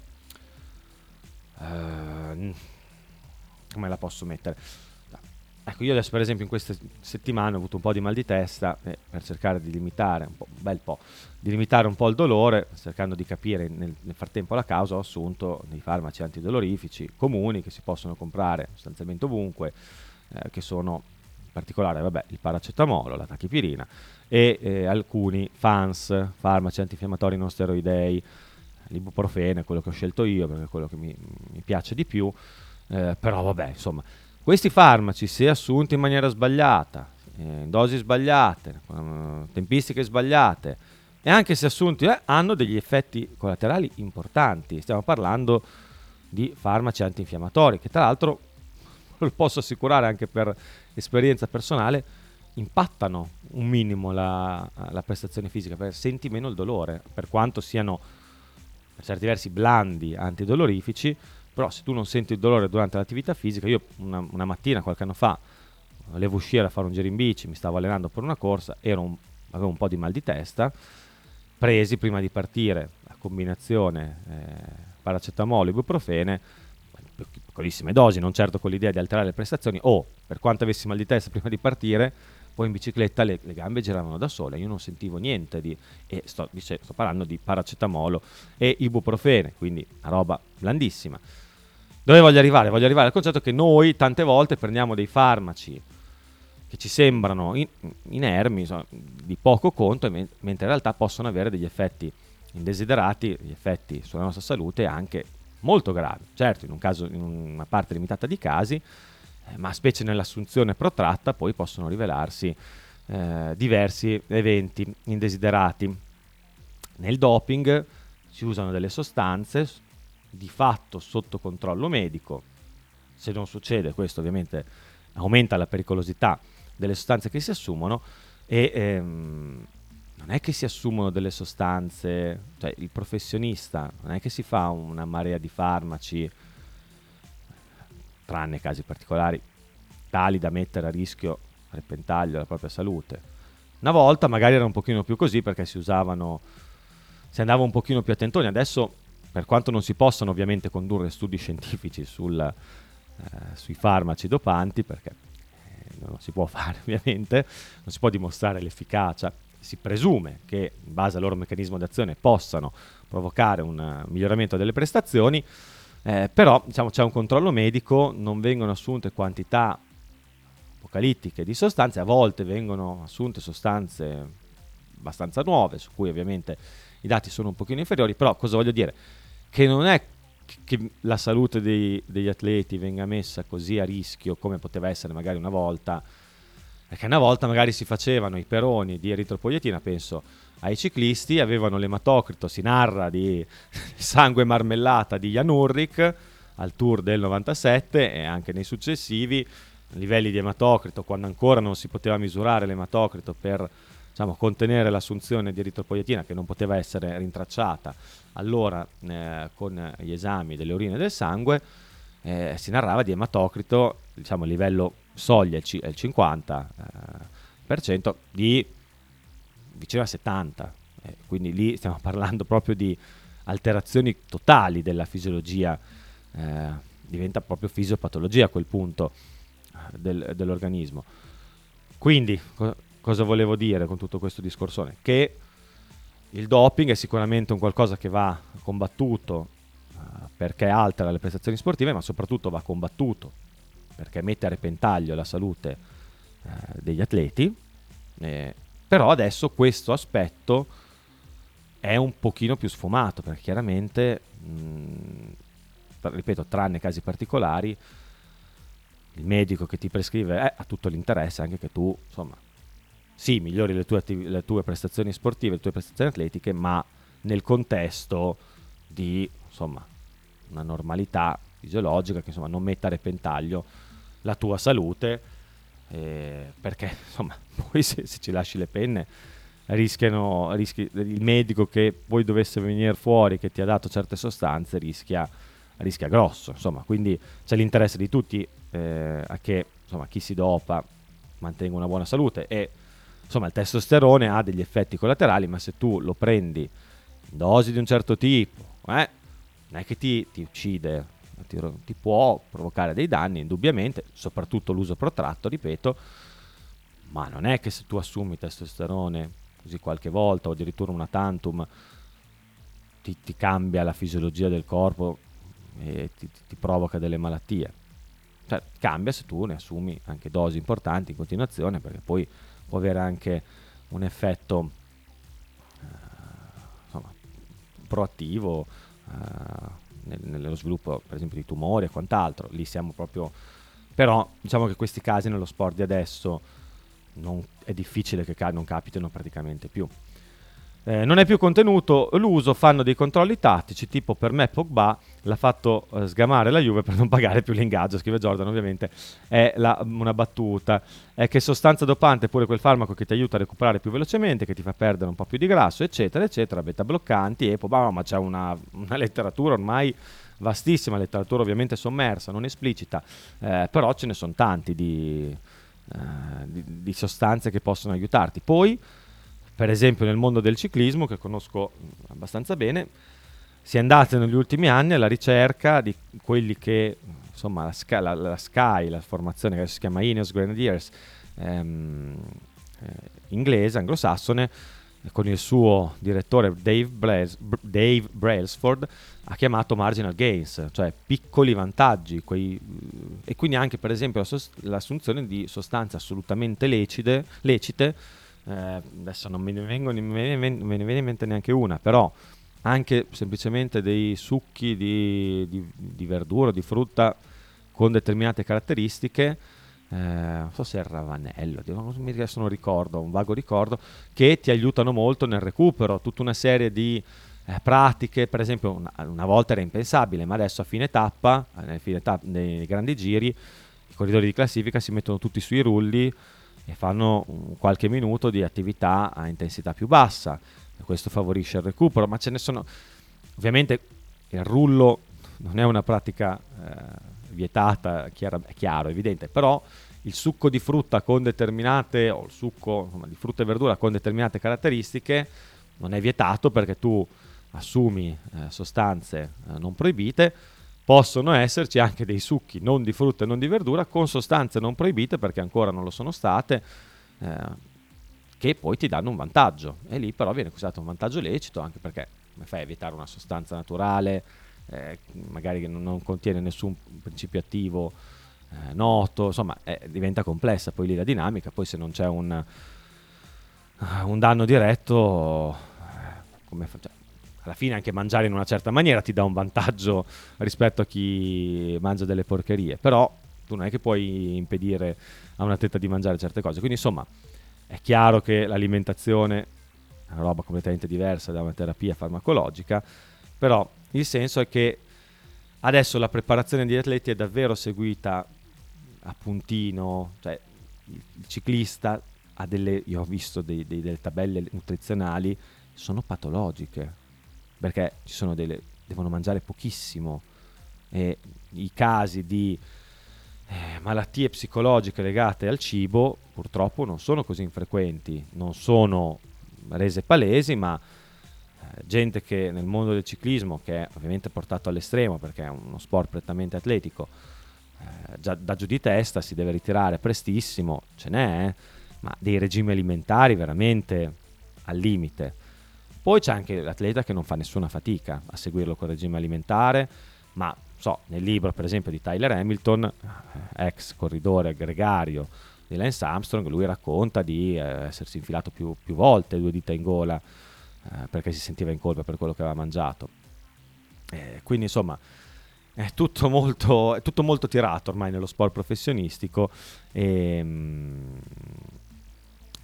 uh, come la posso mettere? Ecco, io adesso per esempio in queste settimane ho avuto un po' di mal di testa eh, per cercare di limitare un, un bel po', di limitare un po' il dolore, cercando di capire nel, nel, frattempo la causa, ho assunto dei farmaci antidolorifici comuni che si possono comprare sostanzialmente ovunque, eh, che sono in particolare vabbè, il paracetamolo, la tachipirina e eh, alcuni FANS, farmaci antinfiammatori non steroidei, l'ibuprofene, quello che ho scelto io perché è quello che mi, mi piace di più, eh, però vabbè insomma questi farmaci, se assunti in maniera sbagliata, in eh, dosi sbagliate, tempistiche sbagliate, e anche se assunti eh, hanno degli effetti collaterali importanti. Stiamo parlando di farmaci antinfiammatori, che tra l'altro, lo posso assicurare anche per esperienza personale, impattano un minimo la, la prestazione fisica, perché senti meno il dolore, per quanto siano per certi versi blandi antidolorifici, però se tu non senti il dolore durante l'attività fisica, io una, una mattina, qualche anno fa, volevo uscire a fare un giro in bici, mi stavo allenando per una corsa, un, avevo un po' di mal di testa, presi prima di partire la combinazione eh, paracetamolo e ibuprofene, piccolissime dosi, non certo con l'idea di alterare le prestazioni, o per quanto avessi mal di testa prima di partire, poi in bicicletta le, le, gambe giravano da sole, io non sentivo niente di, e sto, dice, sto parlando di paracetamolo e ibuprofene, quindi una roba blandissima. Dove voglio arrivare? Voglio arrivare al concetto che noi tante volte prendiamo dei farmaci che ci sembrano in, inermi, insomma, di poco conto, me- mentre in realtà possono avere degli effetti indesiderati, degli effetti sulla nostra salute anche molto gravi. Certo, in, un caso, in una parte limitata di casi, eh, ma specie nell'assunzione protratta, poi possono rivelarsi eh, diversi eventi indesiderati. Nel doping si usano delle sostanze di fatto sotto controllo medico. Se non succede questo ovviamente aumenta la pericolosità delle sostanze che si assumono e ehm, non è che si assumono delle sostanze, cioè il professionista non è che si fa una marea di farmaci, tranne casi particolari, tali da mettere a rischio, a repentaglio la propria salute. Una volta magari era un pochino più così perché si usavano, si andava un pochino più attentoni, adesso per quanto non si possano ovviamente condurre studi scientifici sul, eh, sui farmaci dopanti, perché eh, non si può fare ovviamente, non si può dimostrare l'efficacia, si presume che in base al loro meccanismo d'azione possano provocare un miglioramento delle prestazioni, eh, però diciamo, c'è un controllo medico, non vengono assunte quantità apocalittiche di sostanze, a volte vengono assunte sostanze abbastanza nuove, su cui ovviamente i dati sono un pochino inferiori, però cosa voglio dire? Che non è che la salute dei, degli atleti venga messa così a rischio come poteva essere magari una volta, perché una volta magari si facevano i peroni di eritropoietina, penso ai ciclisti, avevano l'ematocrito, si narra di sangue marmellata di Jan Ulrich al Tour del 97 e anche nei successivi livelli di ematocrito, quando ancora non si poteva misurare l'ematocrito per diciamo, contenere l'assunzione di eritropoietina che non poteva essere rintracciata allora eh, con gli esami delle urine del sangue eh, si narrava di ematocrito, diciamo a livello soglia il 50%, eh, di vicino a 70%, eh, quindi lì stiamo parlando proprio di alterazioni totali della fisiologia, eh, diventa proprio fisiopatologia a quel punto eh, del, dell'organismo. Quindi co- cosa volevo dire con tutto questo discorsone? Che il doping è sicuramente un qualcosa che va combattuto uh, perché altera le prestazioni sportive, ma soprattutto va combattuto perché mette a repentaglio la salute uh, degli atleti. Eh, però adesso questo aspetto è un pochino più sfumato perché chiaramente, ripeto, tranne casi particolari, il medico che ti prescrive eh, ha tutto l'interesse anche che tu, insomma, sì, migliori le tue, attiv- le tue prestazioni sportive, le tue prestazioni atletiche, ma nel contesto di insomma, una normalità fisiologica che insomma non metta a repentaglio la tua salute eh, perché insomma poi se, se, ci lasci le penne rischiano rischi, il medico che poi dovesse venire fuori che ti ha dato certe sostanze rischia, rischia grosso insomma. Quindi c'è l'interesse di tutti eh, a che insomma chi si dopa mantenga una buona salute e insomma il testosterone ha degli effetti collaterali ma se tu lo prendi in dosi di un certo tipo eh, non è che ti, ti uccide ti, ti, può provocare dei danni indubbiamente soprattutto l'uso protratto ripeto ma non è che se tu assumi testosterone così qualche volta o addirittura una tantum ti, ti cambia la fisiologia del corpo e ti, ti provoca delle malattie. Cioè, cambia se tu ne assumi anche dosi importanti in continuazione, perché poi può avere anche un effetto eh, insomma, proattivo eh, nello sviluppo, per esempio, di tumori e quant'altro. Lì siamo proprio. Però diciamo che questi casi nello sport di adesso non, è difficile che non capitino praticamente più. Eh, non è più contenuto l'uso, fanno dei controlli tattici, tipo per me Pogba l'ha fatto eh, sgamare la Juve per non pagare più l'ingaggio, scrive Jordan ovviamente, è la, una battuta, è che sostanza dopante pure quel farmaco che ti aiuta a recuperare più velocemente, che ti fa perdere un po' più di grasso, eccetera, eccetera, beta bloccanti, e Pogba, ma c'è una, una letteratura ormai vastissima, letteratura ovviamente sommersa, non esplicita, eh, però ce ne sono tanti di, eh, di, di sostanze che possono aiutarti. Poi per esempio nel mondo del ciclismo, che conosco abbastanza bene, si è andato negli ultimi anni alla ricerca di quelli che, insomma, la, Sky, la, la, Sky, la formazione che si chiama Ineos Grenadiers, ehm, eh, inglese, anglosassone, con il suo direttore Dave, Blaise, Dave Brailsford, ha chiamato marginal gains, cioè piccoli vantaggi, quei, e quindi anche per esempio l'assunzione di sostanze assolutamente lecite, lecite eh, adesso non me ne, vengono, me, ne, me ne viene in mente neanche una, però anche semplicemente dei succhi di, di, di verdura, di frutta con determinate caratteristiche, eh, non so se è il ravanello, adesso non ricordo, un vago ricordo, che ti aiutano molto nel recupero, tutta una serie di eh, pratiche, per esempio una, una, volta era impensabile, ma adesso a fine tappa, eh, fine tappa, nei grandi giri, i corridori di classifica si mettono tutti sui rulli, e fanno qualche minuto di attività a intensità più bassa. Questo favorisce il recupero, ma ce ne sono... Ovviamente il rullo non è una pratica eh, vietata, chiaro, è chiaro, evidente, però il succo di frutta con determinate, o il succo insomma, di frutta e verdura con determinate caratteristiche non è vietato perché tu assumi eh, sostanze eh, non proibite possono esserci anche dei succhi non di frutta e non di verdura con sostanze non proibite perché ancora non lo sono state eh, che poi ti danno un vantaggio. E lì però viene usato un vantaggio lecito anche perché come fai a evitare una sostanza naturale eh, magari che non, non, contiene nessun principio attivo eh, noto insomma eh, diventa complessa poi lì la dinamica. Poi se non c'è un, un danno diretto eh, come facciamo alla fine anche mangiare in una certa maniera ti dà un vantaggio rispetto a chi mangia delle porcherie, però tu non è che puoi impedire a un atleta di mangiare certe cose. Quindi insomma è chiaro che l'alimentazione è una roba completamente diversa da una terapia farmacologica, però il senso è che adesso la preparazione di atleti è davvero seguita a puntino, cioè il ciclista ha delle, io ho visto dei, dei, delle tabelle nutrizionali, sono patologiche, perché ci sono delle, devono mangiare pochissimo e i casi di eh, malattie psicologiche legate al cibo purtroppo non sono così infrequenti, non sono rese palesi, ma eh, gente che nel mondo del ciclismo, che è ovviamente portato all'estremo perché è uno sport prettamente atletico, eh, già da giù di testa si deve ritirare prestissimo, ce n'è, eh, ma dei regimi alimentari veramente al limite. Poi c'è anche l'atleta che non fa nessuna fatica a seguirlo col regime alimentare, ma so, nel libro per esempio di Tyler Hamilton, eh, ex corridore gregario di Lance Armstrong, lui racconta di eh, essersi infilato più, più, volte due dita in gola eh, perché si sentiva in colpa per quello che aveva mangiato. Eh, quindi insomma è tutto, molto, è tutto molto tirato ormai nello sport professionistico e, mm,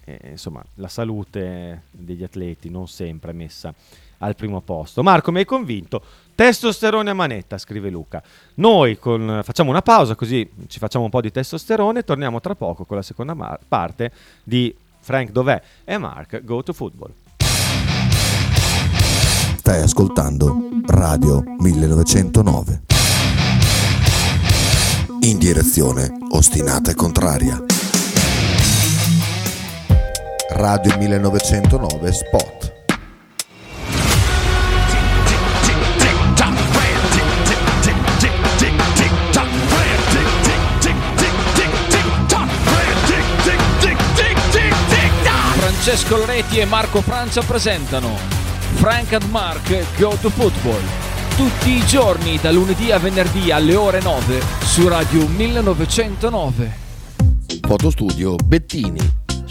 eh, insomma, la salute degli atleti non sempre è messa al primo posto. Marco, mi hai convinto. Testosterone a manetta, scrive Luca. Noi con, facciamo una pausa così ci facciamo un po' di testosterone, torniamo tra poco con la seconda mar- parte di Frank Dov'è e Mark Go to Football. Stai ascoltando Radio 1909. In direzione ostinata e contraria. Radio 1909 Spot. Francesco Loretti e Marco Francia presentano Frank and Mark Go to Football. Tutti i giorni, da lunedì a venerdì alle ore 9 su Radio 1909. Fotostudio Bettini,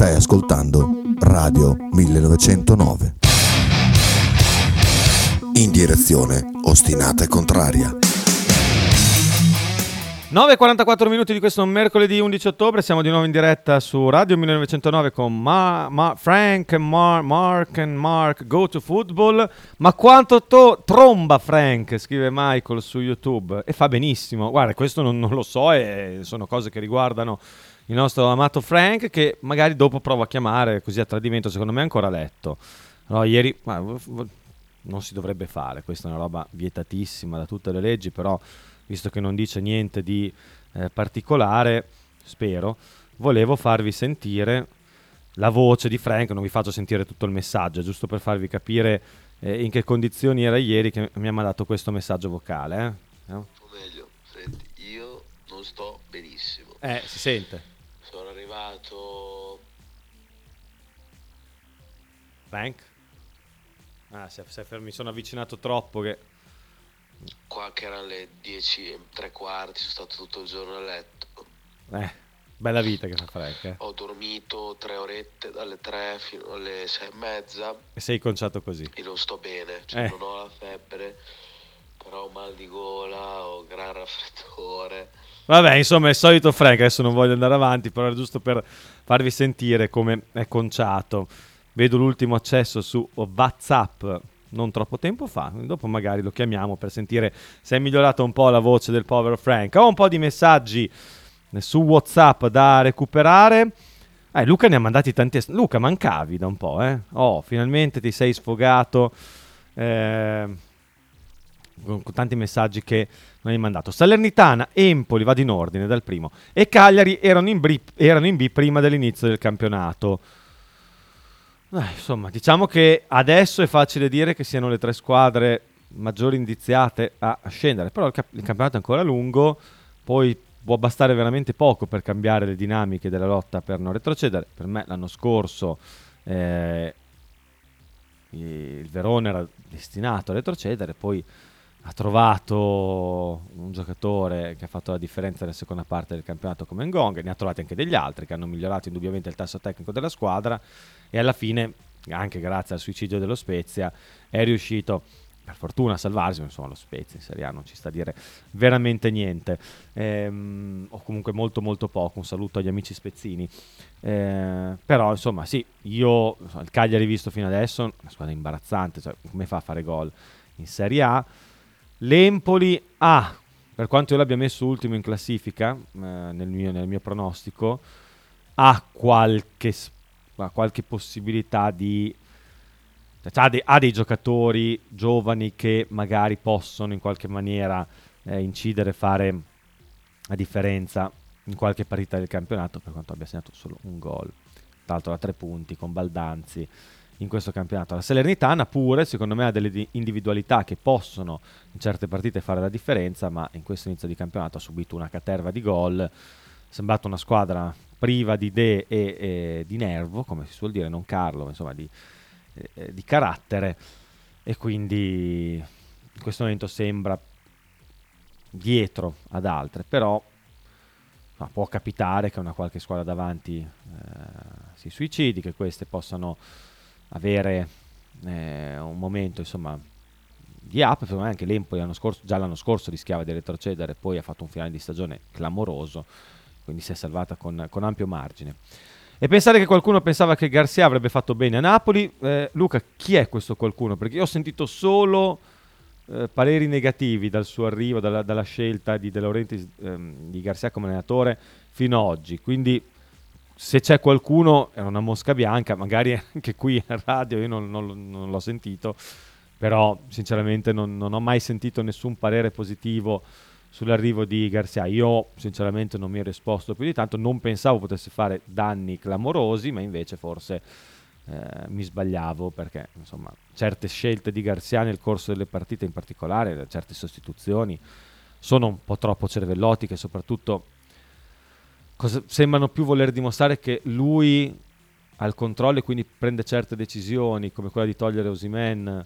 Stai ascoltando Radio 1909. In direzione ostinata e contraria. 9.44 minuti di questo mercoledì 11 ottobre, siamo di nuovo in diretta su Radio 1909 con Ma- Ma- Frank, Mar- Mark and Mark Go to Football. Ma quanto to- tromba Frank, scrive Michael su YouTube e fa benissimo. Guarda, questo non, non lo so e sono cose che riguardano il nostro amato Frank che magari dopo provo a chiamare così a tradimento, secondo me è ancora letto. No, ieri ma, non si dovrebbe fare, questa è una roba vietatissima da tutte le leggi, però visto che non dice niente di eh, particolare, spero, volevo farvi sentire la voce di Frank, non vi faccio sentire tutto il messaggio, giusto per farvi capire eh, in che condizioni era ieri che mi ha mandato questo messaggio vocale. Eh? O meglio, senti, io non sto benissimo. Eh, si sente. Arrivato Frank? Ah, è fermi, mi sono avvicinato troppo che... qua che erano le 10 e tre quarti, sono stato tutto il giorno a letto. Eh, bella vita che fa Frank, eh. Ho dormito tre orette dalle 3 fino alle 6 e mezza E sei conciato così. e non sto bene, cioè Eh. non ho la febbre, però ho mal di gola, ho gran raffreddore. Vabbè, insomma, è il solito Frank, adesso non voglio andare avanti, però era giusto per farvi sentire come è conciato. Vedo l'ultimo accesso su WhatsApp non troppo tempo fa, dopo magari lo chiamiamo per sentire se è migliorata un po' la voce del povero Frank. Ho un po' di messaggi su WhatsApp da recuperare. Eh, Luca ne ha mandati tanti. Luca, mancavi da un po', eh? Oh, finalmente ti sei sfogato. Eh, con, con tanti messaggi che non hai mandato. Salernitana, Empoli, vado in ordine dal primo, e Cagliari erano in, bri- erano in B prima dell'inizio del campionato. Eh, insomma, diciamo che adesso è facile dire che siano le tre squadre maggiori indiziate a, a scendere, però il, cap- il campionato è ancora lungo, poi può bastare veramente poco per cambiare le dinamiche della lotta per non retrocedere. Per me l'anno scorso eh, il Verona era destinato a retrocedere, poi ha trovato un giocatore che ha fatto la differenza nella seconda parte del campionato come Ngong, ne ha trovati anche degli altri che hanno migliorato indubbiamente il tasso tecnico della squadra e alla fine, anche grazie al suicidio dello Spezia, è riuscito per fortuna a salvarsi, ma insomma lo Spezia in Serie A non ci sta a dire veramente niente, Ehm, o comunque molto molto poco, un saluto agli amici spezzini. Eh, però insomma sì, io il Cagliari visto fino adesso, una squadra imbarazzante, cioè, come fa a fare gol in Serie A? L'Empoli ha, per quanto io l'abbia messo ultimo in classifica eh, nel, mio, nel mio pronostico, ha qualche, ha qualche possibilità di... cioè, ha, dei, ha dei giocatori giovani che magari possono in qualche maniera eh, incidere, fare la differenza in qualche partita del campionato, per quanto abbia segnato solo un gol, tra l'altro da tre punti con Baldanzi in questo campionato. La Salernitana pure, secondo me, ha delle di- individualità che possono in certe partite fare la differenza, ma in questo inizio di campionato ha subito una caterva di gol. È sembrata una squadra priva di idee e, e di nervo, come si suol dire, non Carlo, ma insomma di, eh, eh, di carattere. E quindi in questo momento sembra dietro ad altre, però ma può capitare che una qualche squadra davanti eh, si suicidi, che queste possano avere eh, un momento insomma di up, secondo me anche l'Empoli l'anno scorso, già l'anno scorso rischiava di retrocedere, poi ha fatto un finale di stagione clamoroso, quindi si è salvata con, con ampio margine. E pensare che qualcuno pensava che Garcia avrebbe fatto bene a Napoli, eh, Luca, chi è questo qualcuno? Perché io ho sentito solo eh, pareri negativi dal suo arrivo, dalla, dalla scelta di De Laurentiis ehm, di Garcia come allenatore fino ad oggi. Quindi se c'è qualcuno, è una mosca bianca, magari anche qui in radio io non, non- non l'ho sentito, però sinceramente non, non ho mai sentito nessun parere positivo sull'arrivo di Garcia. Io sinceramente non mi ero esposto più di tanto, non pensavo potesse fare danni clamorosi, ma invece forse eh, mi sbagliavo perché insomma certe scelte di Garcia nel corso delle partite in particolare, certe sostituzioni sono un po' troppo cervellotiche, soprattutto cosa- sembrano più voler dimostrare che lui ha il controllo e quindi prende certe decisioni come quella di togliere Osimen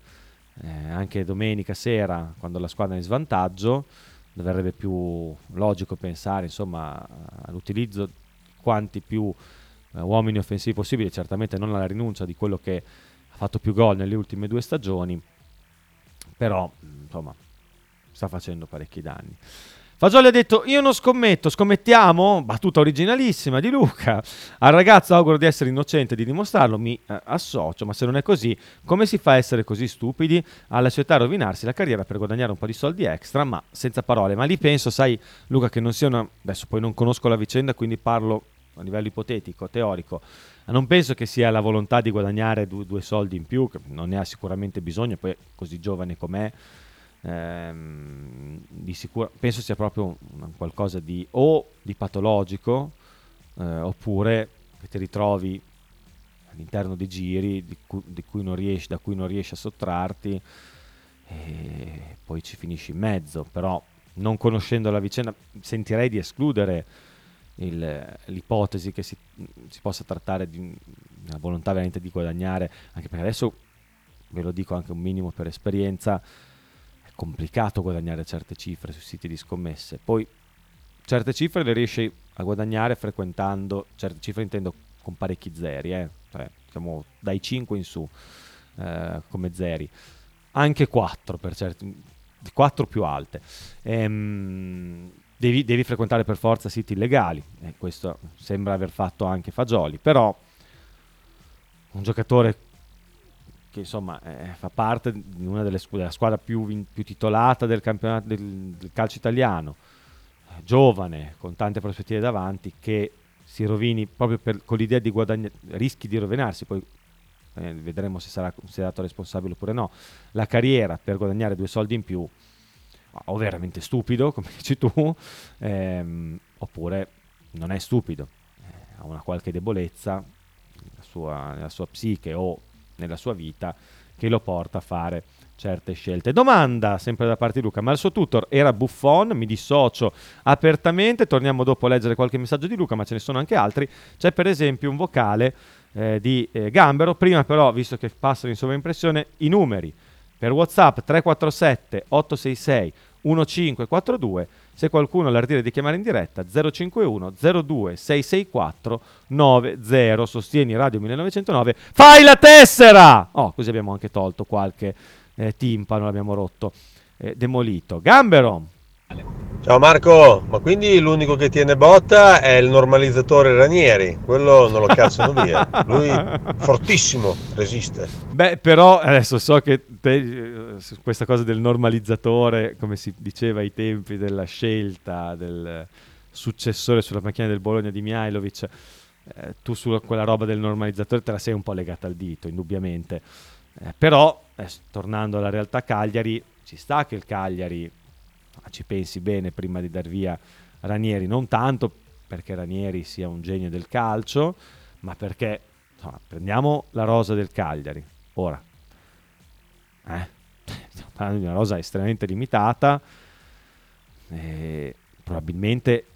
eh, anche domenica sera quando la squadra è in svantaggio dove verrebbe più logico pensare insomma all'utilizzo quanti più eh, uomini offensivi possibili, certamente non alla rinuncia di quello che ha fatto più gol nelle ultime due stagioni, però insomma sta facendo parecchi danni. Fagioli ha detto io non scommetto, scommettiamo, battuta originalissima di Luca, al ragazzo auguro di essere innocente e di dimostrarlo, mi eh, associo, ma se non è così, come si fa a essere così stupidi, alla sua età rovinarsi la carriera per guadagnare un po' di soldi extra, ma senza parole, ma lì penso, sai Luca, che non sia una, adesso poi non conosco la vicenda, quindi parlo a livello ipotetico, teorico, non penso che sia la volontà di guadagnare du- due soldi in più, che non ne ha sicuramente bisogno, poi così giovane com'è, ehm, di sicuro, penso sia proprio qualcosa di o di patologico eh, oppure che ti ritrovi all'interno dei giri di cui, di cui riesci, da cui non riesci a sottrarti e poi ci finisci in mezzo, però non conoscendo la vicenda sentirei di escludere il, l'ipotesi che si, si, possa trattare di una volontà veramente di guadagnare, anche perché adesso ve lo dico anche un minimo per esperienza, complicato guadagnare certe cifre sui siti di scommesse, poi certe cifre le riesci a guadagnare frequentando, certe cifre intendo con parecchi zeri, eh? cioè, diciamo dai 5 in su eh, come zeri, anche 4 per certi, 4 più alte. Ehm, devi, devi, frequentare per forza siti illegali, e questo sembra aver fatto anche Fagioli, però un giocatore che insomma eh, fa parte di una delle scu- della squadra più, più titolata del campionato del, del calcio italiano, eh, giovane, con tante prospettive davanti, che si rovini proprio per, con l'idea di guadagnare, rischi di rovinarsi, poi eh, vedremo se sarà considerato responsabile oppure no, la carriera per guadagnare due soldi in più, o veramente stupido, come dici tu, ehm, oppure non è stupido, eh, ha una qualche debolezza nella sua, nella sua psiche o nella sua vita che lo porta a fare certe scelte. Domanda sempre da parte di Luca, ma il suo tutor era Buffon? Mi dissocio apertamente, torniamo dopo a leggere qualche messaggio di Luca, ma ce ne sono anche altri. C'è per esempio un vocale eh, di eh, Gambero, prima però, visto che passano in sovraimpressione, i numeri per WhatsApp 347 866 1542 se qualcuno ha l'ardire di chiamare in diretta 051 02 664 90 sostieni Radio 1909 fai la tessera! Oh così abbiamo anche tolto qualche eh, timpano l'abbiamo rotto eh, demolito. Gambero Ciao Marco, ma quindi l'unico che tiene botta è il normalizzatore Ranieri, quello non lo cacciano via, lui fortissimo, resiste. Beh, però adesso so che te, eh, questa cosa del normalizzatore, come si diceva ai tempi della scelta del successore sulla macchina del Bologna di Mihailovic, eh, tu su quella roba del normalizzatore te la sei un po' legata al dito, indubbiamente. Eh, però, eh, tornando alla realtà Cagliari, ci sta che il Cagliari ci pensi bene prima di dar via Ranieri, non tanto perché Ranieri sia un genio del calcio, ma perché insomma, prendiamo la rosa del Cagliari. Ora, eh, stiamo parlando di una rosa estremamente limitata, eh, probabilmente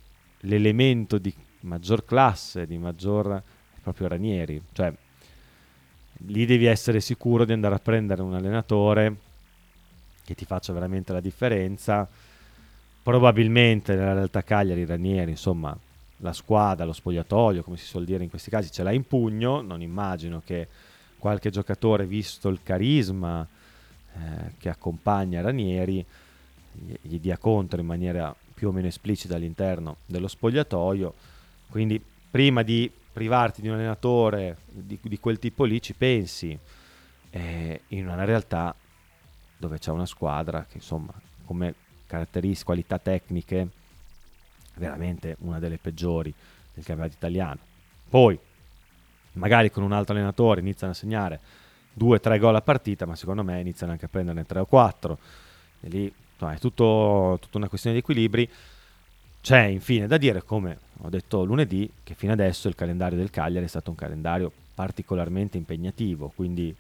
l'elemento di maggior classe, di maggior è proprio Ranieri, cioè lì devi essere sicuro di andare a prendere un allenatore che ti faccia veramente la differenza probabilmente nella realtà Cagliari, Ranieri, insomma, la squadra, lo spogliatoio, come si suol dire in questi casi, ce l'ha in pugno. Non immagino che qualche giocatore, visto il carisma eh, che accompagna Ranieri, gli, gli dia contro in maniera più o meno esplicita all'interno dello spogliatoio. Quindi, prima di privarti di un allenatore di, di quel tipo lì, ci pensi eh, in una realtà dove c'è una squadra che, insomma, come caratteristiche, qualità tecniche, veramente una delle peggiori del campionato italiano. Poi, magari con un altro allenatore iniziano a segnare due o tre gol a partita, ma secondo me iniziano anche a prenderne tre o quattro. E lì no, è tutto, tutta una questione di equilibri. C'è infine da dire, come ho detto lunedì, che fino adesso il calendario del Cagliari è stato un calendario particolarmente impegnativo, quindi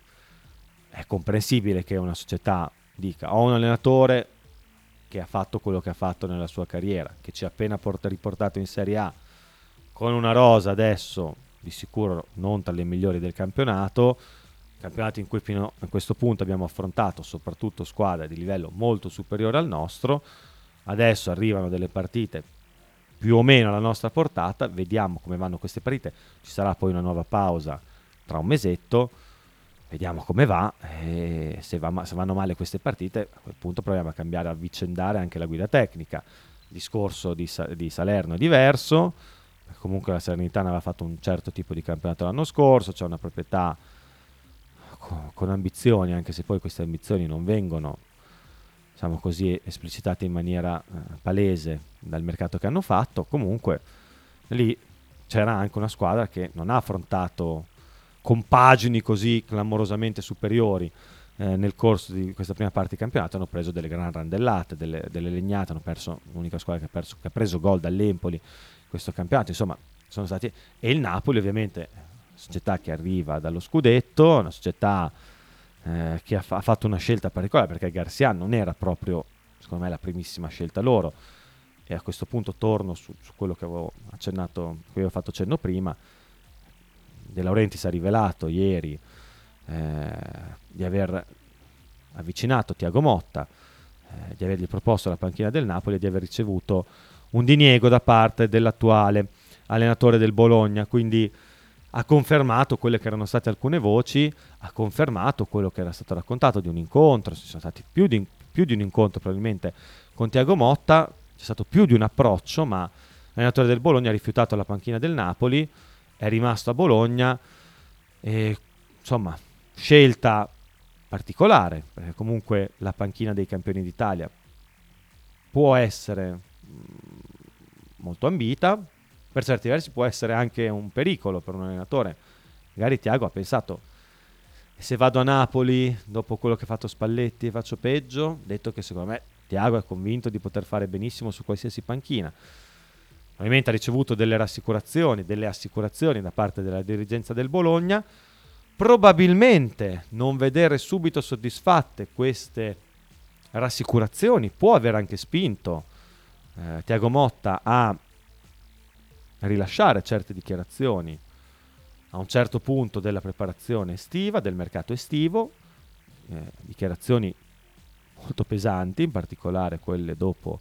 è comprensibile che una società dica ho un allenatore, che ha fatto quello che ha fatto nella sua carriera, che ci ha appena porta, riportato in Serie A con una rosa adesso di sicuro non tra le migliori del campionato, campionato in cui fino a questo punto abbiamo affrontato soprattutto squadre di livello molto superiore al nostro, adesso arrivano delle partite più o meno alla nostra portata, vediamo come vanno queste partite, ci sarà poi una nuova pausa tra un mesetto vediamo come va e se, va, se, vanno male queste partite a quel punto proviamo a cambiare, a avvicendare anche la guida tecnica. Il discorso di, di Salerno è diverso comunque la Salernitana aveva fatto un certo tipo di campionato l'anno scorso c'è una proprietà con, con ambizioni anche se poi queste ambizioni non vengono diciamo così esplicitate in maniera eh, palese dal mercato che hanno fatto. Comunque lì c'era anche una squadra che non ha affrontato compagini così clamorosamente superiori eh, nel corso di questa prima parte di campionato hanno preso delle gran randellate, delle, delle legnate, hanno perso l'unica squadra che ha, perso, che ha preso gol dall'Empoli questo campionato, insomma sono stati e il Napoli ovviamente società che arriva dallo scudetto, una società eh, che ha, fa- ha, fatto una scelta particolare perché Garcia non era proprio, secondo me, la primissima scelta loro. E a questo punto torno su, su quello che avevo accennato, cui avevo fatto cenno prima. De Laurentiis ha rivelato ieri eh, di aver avvicinato Tiago Motta, eh, di avergli proposto la panchina del Napoli e di aver ricevuto un diniego da parte dell'attuale allenatore del Bologna. Quindi ha confermato quelle che erano state alcune voci, ha confermato quello che era stato raccontato di un incontro, ci sono stati più di, più di un incontro probabilmente con Tiago Motta, c'è stato più di un approccio, ma l'allenatore del Bologna ha rifiutato la panchina del Napoli, è rimasto a Bologna e insomma scelta particolare, perché comunque la panchina dei campioni d'Italia può essere mm, molto ambita, per certi versi può essere anche un pericolo per un allenatore. Magari Tiago ha pensato, se vado a Napoli dopo quello che ha fatto Spalletti faccio peggio, detto che secondo me Tiago è convinto di poter fare benissimo su qualsiasi panchina. Ovviamente ha ricevuto delle rassicurazioni, delle assicurazioni da parte della dirigenza del Bologna. Probabilmente non vedere subito soddisfatte queste rassicurazioni può aver anche spinto eh, Tiago Motta a rilasciare certe dichiarazioni a un certo punto della preparazione estiva, del mercato estivo, eh, dichiarazioni molto pesanti, in particolare quelle dopo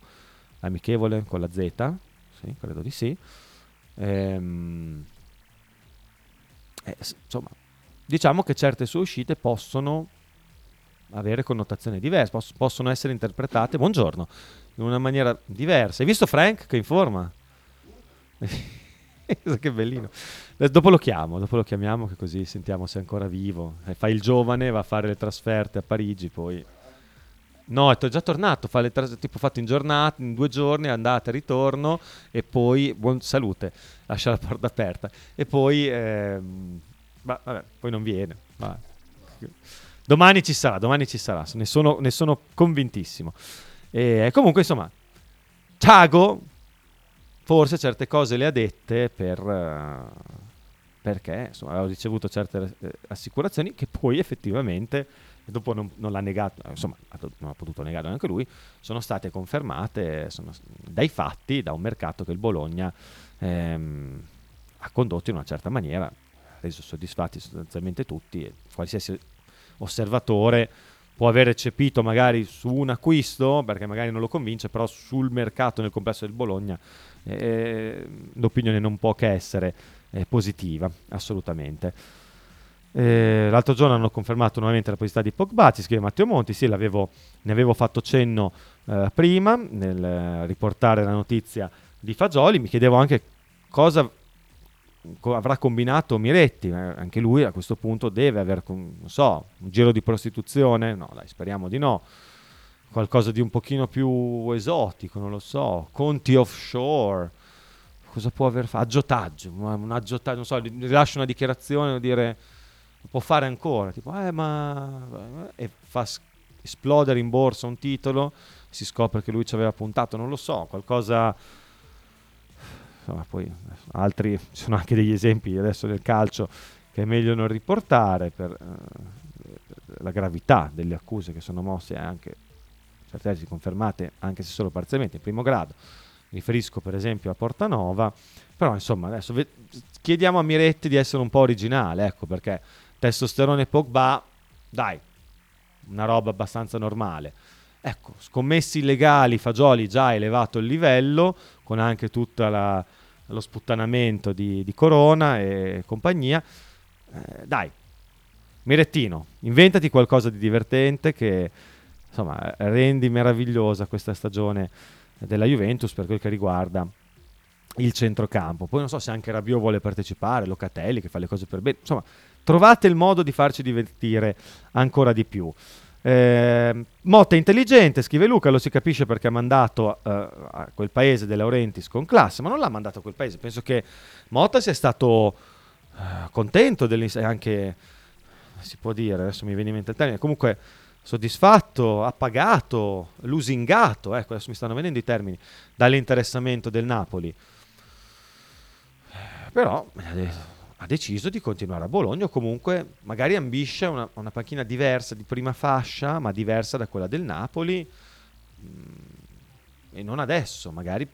l'amichevole con la Z, sì, credo di sì. Ehm, eh, insomma, diciamo che certe sue uscite possono avere connotazioni diverse, poss- possono essere interpretate, buongiorno, in una maniera diversa. Hai visto Frank che informa? che bellino. Dopo lo chiamo, dopo lo chiamiamo che così sentiamo se è ancora vivo. E fa il giovane, va a fare le trasferte a Parigi, poi... No, è già tornato, fa le tras- tipo fatto in giornata, in due giorni, andata ritorno e poi, buon salute, lascia la porta aperta. E poi, ehm, bah, vabbè, poi non viene. Vabbè. Domani ci sarà, domani ci sarà, ne sono, ne sono convintissimo. E comunque, insomma, Tiago forse certe cose le ha dette per, uh, perché insomma, aveva ricevuto certe uh, assicurazioni che poi effettivamente, dopo non, non, l'ha negato, insomma non ha potuto negare neanche lui, sono state confermate sono, dai fatti, da un mercato che il Bologna ehm, ha condotto in una certa maniera, ha reso soddisfatti sostanzialmente tutti, e qualsiasi osservatore può aver eccepito magari su un acquisto, perché magari non lo convince, però sul mercato nel complesso del Bologna eh, l'opinione non può che essere eh, positiva, assolutamente. Eh, l'altro giorno hanno confermato nuovamente la positività di Pogba, ci scrive Matteo Monti, sì, ne avevo fatto cenno eh, prima nel riportare la notizia di Fagioli, mi chiedevo anche cosa co- avrà combinato Miretti, eh, anche lui a questo punto deve aver, non so, un giro di prostituzione, no dai, speriamo di no, qualcosa di un pochino più esotico, non lo so, conti offshore, cosa può aver fatto? Aggiotaggio, un aggiotaggio, non so, rilascia una dichiarazione, dire, può fare ancora, tipo, eh ma... e fa esplodere in borsa un titolo, si scopre che lui ci aveva puntato, non lo so, qualcosa... Insomma, poi altri, ci sono anche degli esempi adesso del calcio che è meglio non riportare per eh, la gravità delle accuse che sono mosse anche certe tesi confermate anche se solo parzialmente in primo grado, riferisco per esempio a Portanova, però insomma adesso ve- chiediamo a Miretti di essere un po' originale, ecco perché testosterone Pogba, dai, una roba abbastanza normale. Ecco, scommessi illegali, Fagioli già elevato il livello, con anche tutto lo sputtanamento di, di, Corona e compagnia. Eh, dai, Mirettino, inventati qualcosa di divertente che insomma, rendi meravigliosa questa stagione della Juventus per quel che riguarda il centrocampo. Poi non so se anche Rabiot vuole partecipare, Locatelli che fa le cose per bene. Insomma, trovate il modo di farci divertire ancora di più. Eh, Motta intelligente, scrive Luca, lo si capisce perché ha mandato eh, a quel paese De Laurentiis con classe, ma non l'ha mandato a quel paese. Penso che Motta sia stato eh, contento, anche si può dire, adesso mi viene in mente il termine, comunque soddisfatto, appagato, lusingato, ecco adesso mi stanno venendo i termini, dall'interessamento del Napoli. Però eh, ha deciso di continuare a Bologna o comunque magari ambisce una, una panchina diversa di prima fascia, ma diversa da quella del Napoli. Mm, e non adesso, magari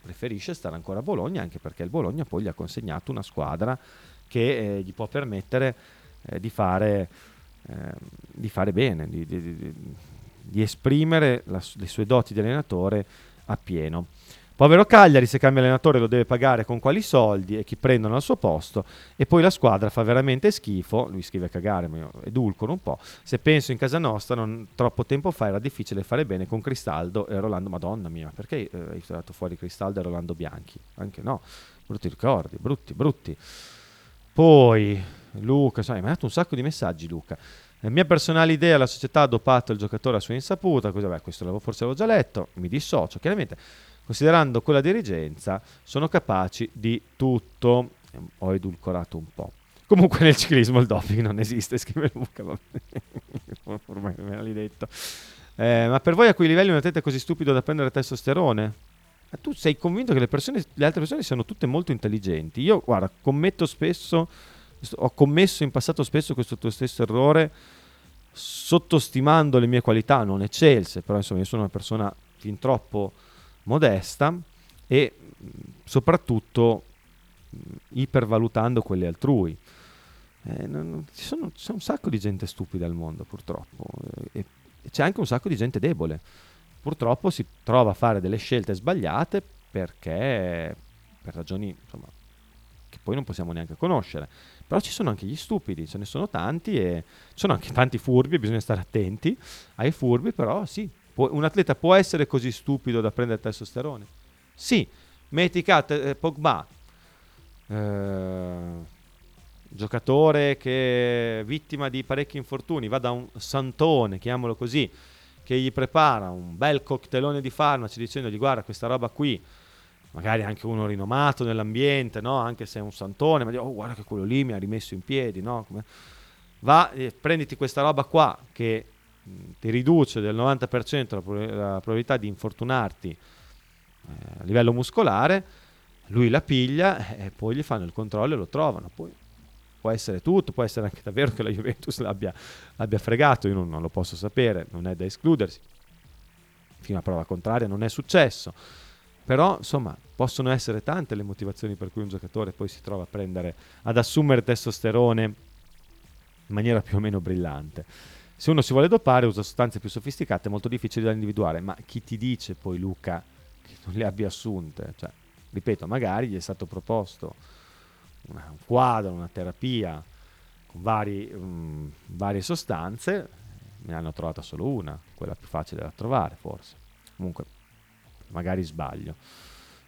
preferisce stare ancora a Bologna, anche perché il Bologna poi gli ha consegnato una squadra che eh, gli può permettere eh, di, fare, eh, di, fare, bene, di, di, di esprimere la, le sue doti di allenatore appieno. Povero Cagliari, se cambia allenatore lo deve pagare con quali soldi e chi prendono al suo posto e poi la squadra fa veramente schifo, lui scrive cagare ma io edulcoro un po', se penso in casa nostra non, troppo tempo fa era difficile fare bene con Cristaldo e Rolando, madonna mia, perché eh, hai tirato fuori Cristaldo e Rolando Bianchi? Anche no, brutti ricordi, brutti, brutti. Poi Luca, sai, mi ha dato un sacco di messaggi Luca. La mia personale idea, la società ha dopato il giocatore a sua insaputa, così, beh, questo forse l'avevo già letto, mi dissocio, chiaramente considerando quella dirigenza, sono capaci di tutto. Ho edulcorato un po'. Comunque nel ciclismo il doping non esiste, scrive Luca, ormai me l'hai detto. Eh, ma per voi a quei livelli un atleta è così stupido da prendere testosterone? Ma tu sei convinto che le, persone, le altre persone siano tutte molto intelligenti? Io, guarda, commetto spesso, ho commesso in passato spesso questo tuo stesso errore, sottostimando le mie qualità, non eccelse, però insomma io sono una persona fin troppo modesta e soprattutto ipervalutando quelle altrui. Eh, non, ci, sono, c'è un sacco di gente stupida al mondo purtroppo e, e c'è anche un sacco di gente debole. Purtroppo si trova a fare delle scelte sbagliate perché per ragioni insomma, che poi non possiamo neanche conoscere. Però ci sono anche gli stupidi, ce ne sono tanti e ci sono anche tanti furbi, bisogna stare attenti ai furbi, però sì, Può, un atleta può essere così stupido da prendere testosterone? Sì, metti Cat, eh, Pogba, eh, giocatore che è vittima di parecchi infortuni, va da un santone, chiamiamolo così, che gli prepara un bel cocktailone di farmaci dicendogli guarda questa roba qui, magari anche uno rinomato nell'ambiente, no? anche se è un santone, ma dice oh guarda che quello lì mi ha rimesso in piedi, no? Come... va, eh, prenditi questa roba qua che ti riduce del 90% la, prob- la probabilità di infortunarti eh, a livello muscolare, lui la piglia e poi gli fanno il controllo e lo trovano. Poi può essere tutto, può essere anche davvero che la Juventus l'abbia, l'abbia fregato, io non, non, lo posso sapere, non è da escludersi. Fino a prova contraria non è successo. Però, insomma, possono essere tante le motivazioni per cui un giocatore poi si trova a prendere, ad assumere testosterone in maniera più o meno brillante. Se uno si vuole dopare usa sostanze più sofisticate, molto difficile da individuare, ma chi ti dice poi Luca che non le abbia assunte? Cioè, ripeto, magari gli è stato proposto una, un quadro, una terapia con vari, um, varie sostanze, ne hanno trovata solo una, quella più facile da trovare forse. Comunque, magari sbaglio.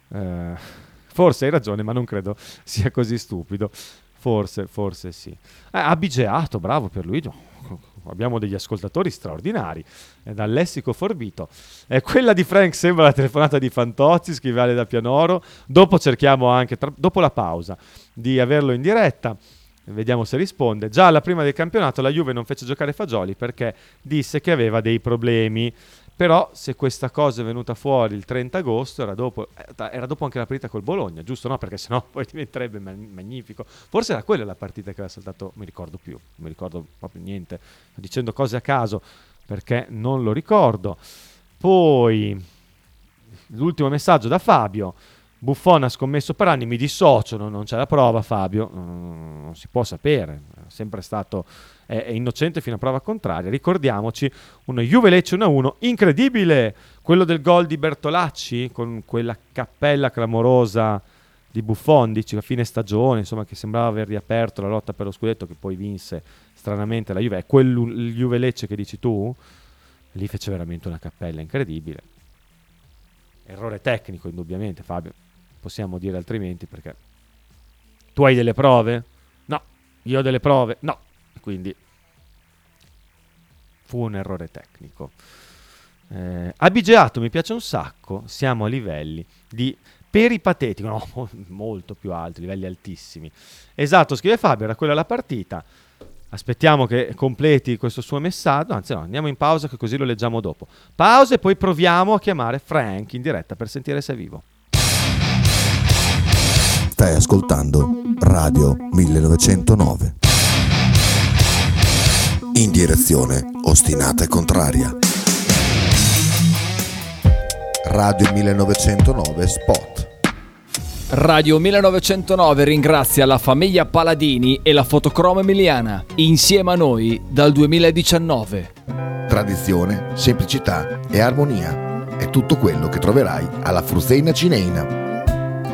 Eh, forse hai ragione, ma non credo sia così stupido. Forse, forse sì. Eh, abigeato, bravo per Luigi abbiamo degli ascoltatori straordinari, eh, dal lessico forbito. Eh, quella di Frank sembra la telefonata di Fantozzi, scrive Ale da Pianoro. Dopo cerchiamo anche, tra, dopo la pausa, di averlo in diretta. Vediamo se risponde. Già alla prima del campionato la Juve non fece giocare Fagioli perché disse che aveva dei problemi. Però se questa cosa è venuta fuori il 30 agosto, era dopo, eh, era dopo anche la partita col Bologna, giusto? No? Perché sennò poi diventerebbe magnifico. Forse era quella la partita che aveva saltato, mi ricordo più, non mi ricordo proprio niente. Sto dicendo cose a caso perché non lo ricordo. Poi l'ultimo messaggio da Fabio. Buffon ha scommesso per anni, mi dissocio, non, non c'è la prova Fabio, mm, non si può sapere, è sempre stato è, è innocente fino a prova contraria. Ricordiamoci una Juve Lecce 1-1 incredibile, quello del gol di Bertolacci con quella cappella clamorosa di Buffon, dici a fine stagione, insomma che sembrava aver riaperto la lotta per lo scudetto che poi vinse stranamente la Juve, è quel Juve Lecce che dici tu? Lì fece veramente una cappella incredibile. Errore tecnico indubbiamente Fabio, possiamo dire altrimenti perché tu hai delle prove? No, io ho delle prove? No, quindi fu un errore tecnico. Eh, Abigeato mi piace un sacco, siamo a livelli di peripatetico, no, molto più alti, livelli altissimi. Esatto, scrive Fabio, era quella la partita. Aspettiamo che completi questo suo messaggio, anzi no, andiamo in pausa che così lo leggiamo dopo. Pausa e poi proviamo a chiamare Frank in diretta per sentire se è vivo. Stai ascoltando Radio 1909. In direzione ostinata e contraria. Radio 1909 Spot. Radio 1909 ringrazia la famiglia Paladini e la fotocromo emiliana, insieme a noi dal 2019. Tradizione, semplicità e armonia è tutto quello che troverai alla Fruzeina Cineina.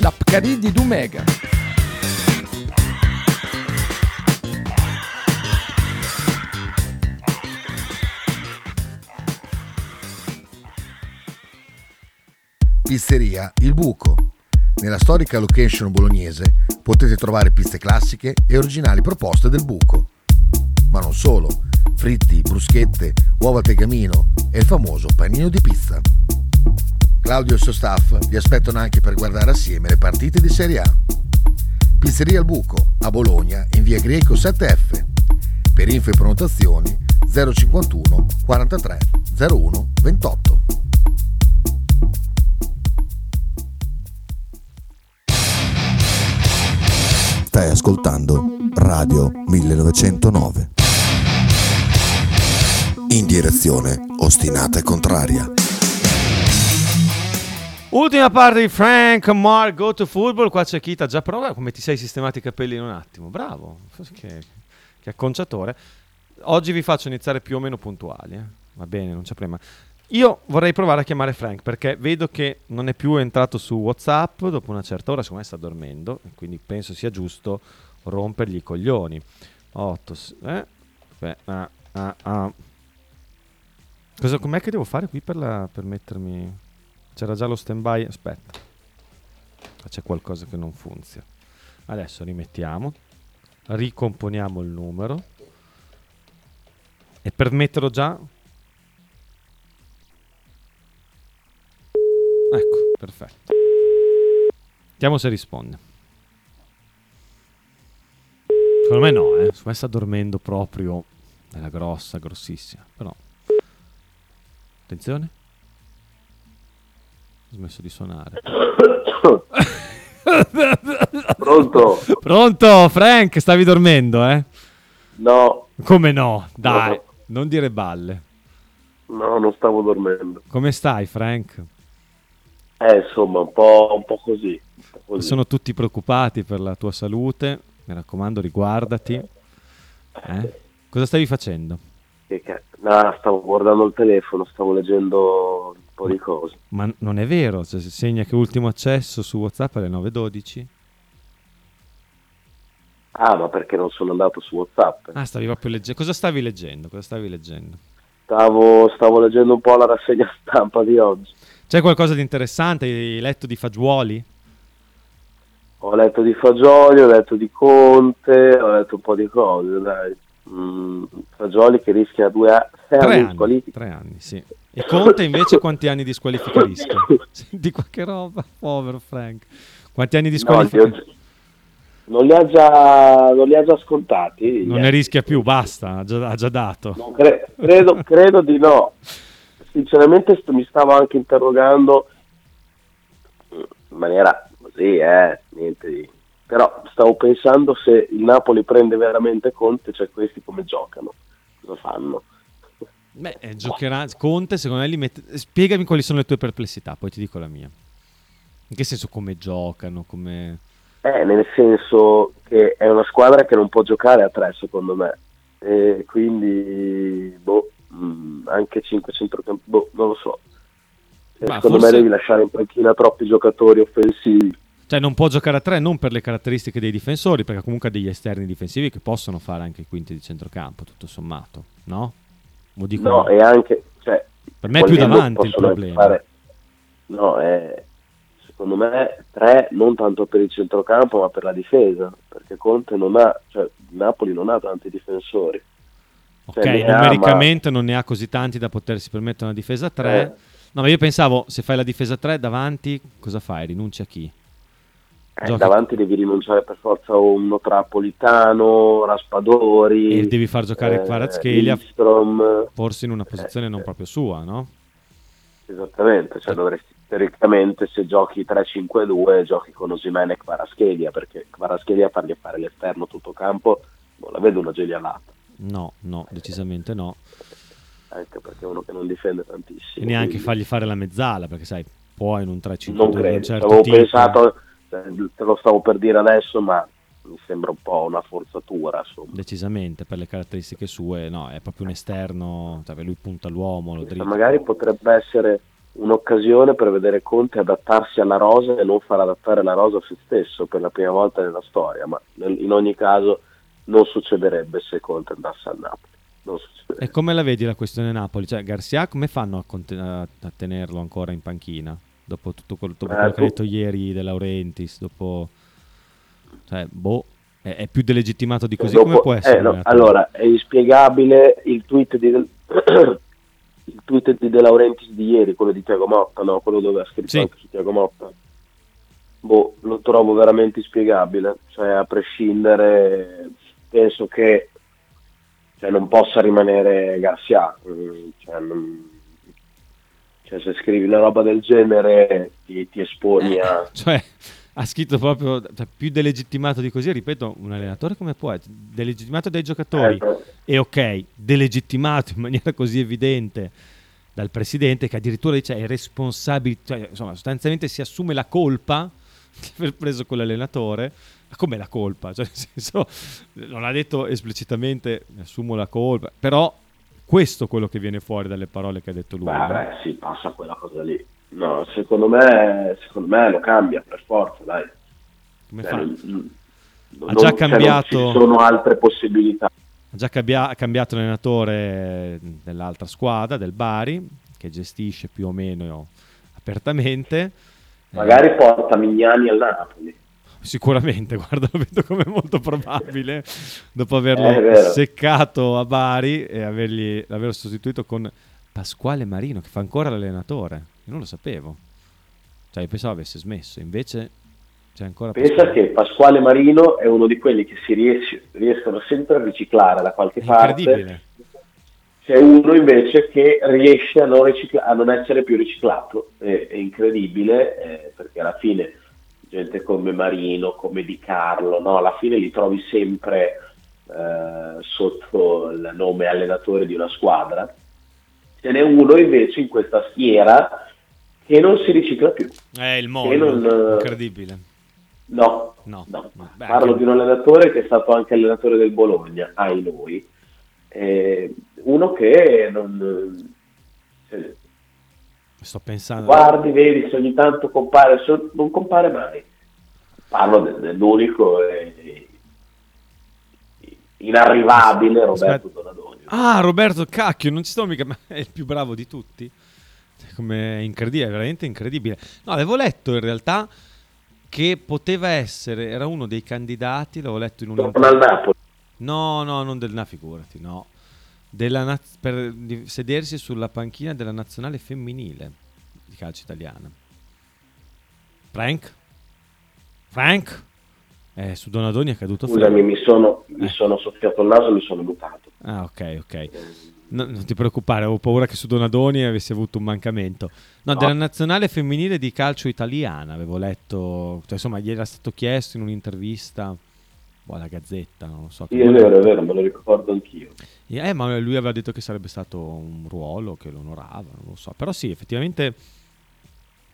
La Pcaridi di Dumegar. Pizzeria Il Buco. Nella storica location bolognese potete trovare pizze classiche e originali proposte del buco. Ma non solo, fritti, bruschette, uova a tegamino e il famoso panino di pizza. Claudio e il suo staff vi aspettano anche per guardare assieme le partite di Serie A. Pizzeria Il Buco, a Bologna, in via Greco 7F. Per info e prenotazioni 051 43 01 28. Stai ascoltando Radio 1909. In direzione ostinata e contraria. Ultima parte di Frank Mark Go to Football. Qua c'è Kita già prova come ti sei sistemati i capelli in un attimo. Bravo, che, che acconciatore. Oggi vi faccio iniziare più o meno puntuali. eh. Va bene, non c'è problema. Io vorrei provare a chiamare Frank perché vedo che non è più entrato su WhatsApp dopo una certa ora, secondo me sta dormendo, quindi penso sia giusto rompergli i coglioni. 8, eh? Ah, ah, ah. Com'è che devo fare qui per, la- per mettermi... C'era già lo stand by, aspetta. C'è qualcosa che non funziona. Adesso rimettiamo, ricomponiamo il numero e per metterlo già Ecco, perfetto. Vediamo se risponde. Secondo me no, eh. Secondo me sta dormendo proprio nella grossa, grossissima. Però. Attenzione. Smesso di suonare. Pronto? Pronto, Frank? Stavi dormendo, eh? No, Come no? Dai, No. non dire balle. no, non stavo dormendo. Come stai, Frank? Eh, insomma, un po', un po' così. così. Sono tutti preoccupati per la tua salute. Mi raccomando, riguardati. Eh? Cosa stavi facendo? Che ca- no, stavo guardando il telefono, stavo leggendo po' di cose. Ma non è vero, cioè, si segna che ultimo accesso su WhatsApp è alle 9.12. Ah, ma perché non sono andato su WhatsApp? Ah, stavi proprio leggendo. Cosa stavi leggendo? Cosa stavi leggendo? Stavo, stavo leggendo un po' la rassegna stampa di oggi. C'è qualcosa di interessante? Hai letto di Fagiuoli? Ho letto di Fagioli, ho letto di Conte, ho letto un po' di cose, dai. Mm, Fagioli che rischia due a- sei Tre anni. Tre anni, sì. E Conte invece quanti anni di squalifica rischia? Senti qualche roba, povero Frank. Quanti anni di No, li squalifica? ho- non, li ha già, non li ha già scontati? non ne rischia più, basta, ha già, ha già dato. Cre- credo, credo di no. Sinceramente st- mi stavo anche interrogando in maniera così, eh, niente di... Però stavo pensando se il Napoli prende veramente Conte, cioè questi come giocano, cosa fanno? Beh, eh, giocherà Conte, secondo me li mette... Spiegami quali sono le tue perplessità, poi ti dico la mia. In che senso come giocano, come... Eh, nel senso che è una squadra che non può giocare a tre, secondo me. E quindi, boh, mh, anche 5 centrocampi, boh, non lo so. Eh, Ma secondo forse- me devi lasciare in panchina troppi giocatori offensivi. Cioè non può giocare a tre non per le caratteristiche dei difensori, perché comunque ha degli esterni difensivi che possono fare anche i quinti di centrocampo, tutto sommato, no? No, e anche, cioè, Per me è più davanti il problema. fare- no, è, secondo me tre non tanto per il centrocampo ma per la difesa, perché Conte non ha, cioè Napoli non ha tanti difensori. Ok, Cioè, ne ha, numericamente non ne ha così tanti da potersi permettere una difesa a 3. Eh. No, ma io pensavo, se fai la difesa a 3 davanti, cosa fai? Rinunci a chi? Eh, davanti devi rinunciare per forza a uno Trapolitano, Raspadori. E devi far giocare eh, Kvaratskhelia. Forse in una posizione Eh, non proprio sua, no? esattamente, cioè dovresti teoricamente se giochi 3-5-2 giochi con Osimene e Kvaratskhelia perché Kvaratskhelia fargli fare l'esterno tutto campo non la vedo una genialata No, no, decisamente no. anche perché è uno che non difende tantissimo E neanche quindi fargli fare la mezzala, perché sai, puoi in un 3-5-2 non credo un certo avevo tipo. pensato eh, te lo stavo per dire adesso ma mi sembra un po' una forzatura insomma Decisamente, per le caratteristiche sue, no, è proprio un esterno, cioè lui punta l'uomo, lo dritto. magari potrebbe essere un'occasione per vedere Conte adattarsi alla rosa e non far adattare la rosa a se stesso per la prima volta nella storia, ma in ogni caso non succederebbe se Conte andasse al Napoli. E come la vedi la questione Napoli? Cioè, Garcia come fanno a, a- a tenerlo ancora in panchina? Dopo tutto quello, dopo Eh, quello che ha tu- detto ieri De Laurentiis, dopo... Cioè, boh, è, è più delegittimato di così Dopo- come può essere? eh, no, allora, è inspiegabile il tweet di, il tweet di De Laurentiis di ieri, quello di Tiago Motta, no? quello dove ha scritto Sì. anche su Tiago Motta. Boh, lo trovo veramente inspiegabile, cioè a prescindere penso che cioè, non possa rimanere Garcia, mm, cioè, non- cioè, se scrivi una roba del genere ti, ti esponi a... Cioè, ha scritto proprio cioè, più delegittimato di così, ripeto, un allenatore come può essere? Delegittimato dai giocatori Eh, e ok, delegittimato in maniera così evidente dal presidente che addirittura dice è responsabile, cioè, insomma, sostanzialmente si assume la colpa di aver preso quell'allenatore. Ma come la colpa? Cioè, nel senso, non ha detto esplicitamente assumo la colpa, però questo è quello che viene fuori dalle parole che ha detto lui. Beh, beh, sì, passa quella cosa lì. No, secondo me, secondo me lo cambia per forza, dai. Come Cioè, fa? non- non- Ha non- già cioè, cambiato- non ci sono altre possibilità. Ha già cambia- cambiato allenatore dell'altra squadra, del Bari, che gestisce più o meno apertamente. Eh, Magari porta Mignani al Napoli. Sicuramente, guarda, lo vedo come molto probabile dopo averlo seccato a Bari e avergli, averlo sostituito con Pasquale Marino, che fa ancora l'allenatore. Io non lo sapevo. Cioè, io pensavo avesse smesso, invece c'è ancora Pensa Pasquale. che Pasquale Marino è uno di quelli che si riesce- riescono sempre a riciclare da qualche parte. incredibile. C'è uno invece che riesce a non, ricicla- a non essere più riciclato. È, è incredibile eh, perché alla fine gente come Marino, come Di Carlo, no? alla fine li trovi sempre eh, sotto il nome allenatore di una squadra. Ce n'è uno invece in questa schiera che non si ricicla più. È il mondo, non- incredibile. No, No, no. no. Beh, parlo anche- di un allenatore che è stato anche allenatore del Bologna, ai noi. Eh, uno che non... cioè, Sto pensando... guardi, vedi, se ogni tanto compare, non compare mai. Parlo de- dell'unico e inarrivabile Roberto. Donadoni. Ah, Roberto Cacchio, non ci sto mica, ma è il più bravo di tutti. Come incredibile, veramente incredibile. No, avevo letto in realtà che poteva essere, era uno dei candidati, l'avevo letto in un Torna al Napoli. No, no, non del no, figurati, no. Della naz- per di- sedersi sulla panchina della nazionale femminile di calcio italiana. Frank? Frank? Eh, su Donadoni è caduto Scusami, mi sono, mi Eh. sono soffiato il naso e mi sono mutato. Ah, ok, ok. No, non ti preoccupare, avevo paura che su Donadoni avessi avuto un mancamento. No, No. della nazionale femminile di calcio italiana avevo letto, cioè, insomma, gli era stato chiesto in un'intervista boh, alla Gazzetta, non lo so. Sì, è vero, è vero, me lo ricordo anch'io. Eh, ma lui aveva detto che sarebbe stato un ruolo che lo onorava, non lo so. Però sì, effettivamente,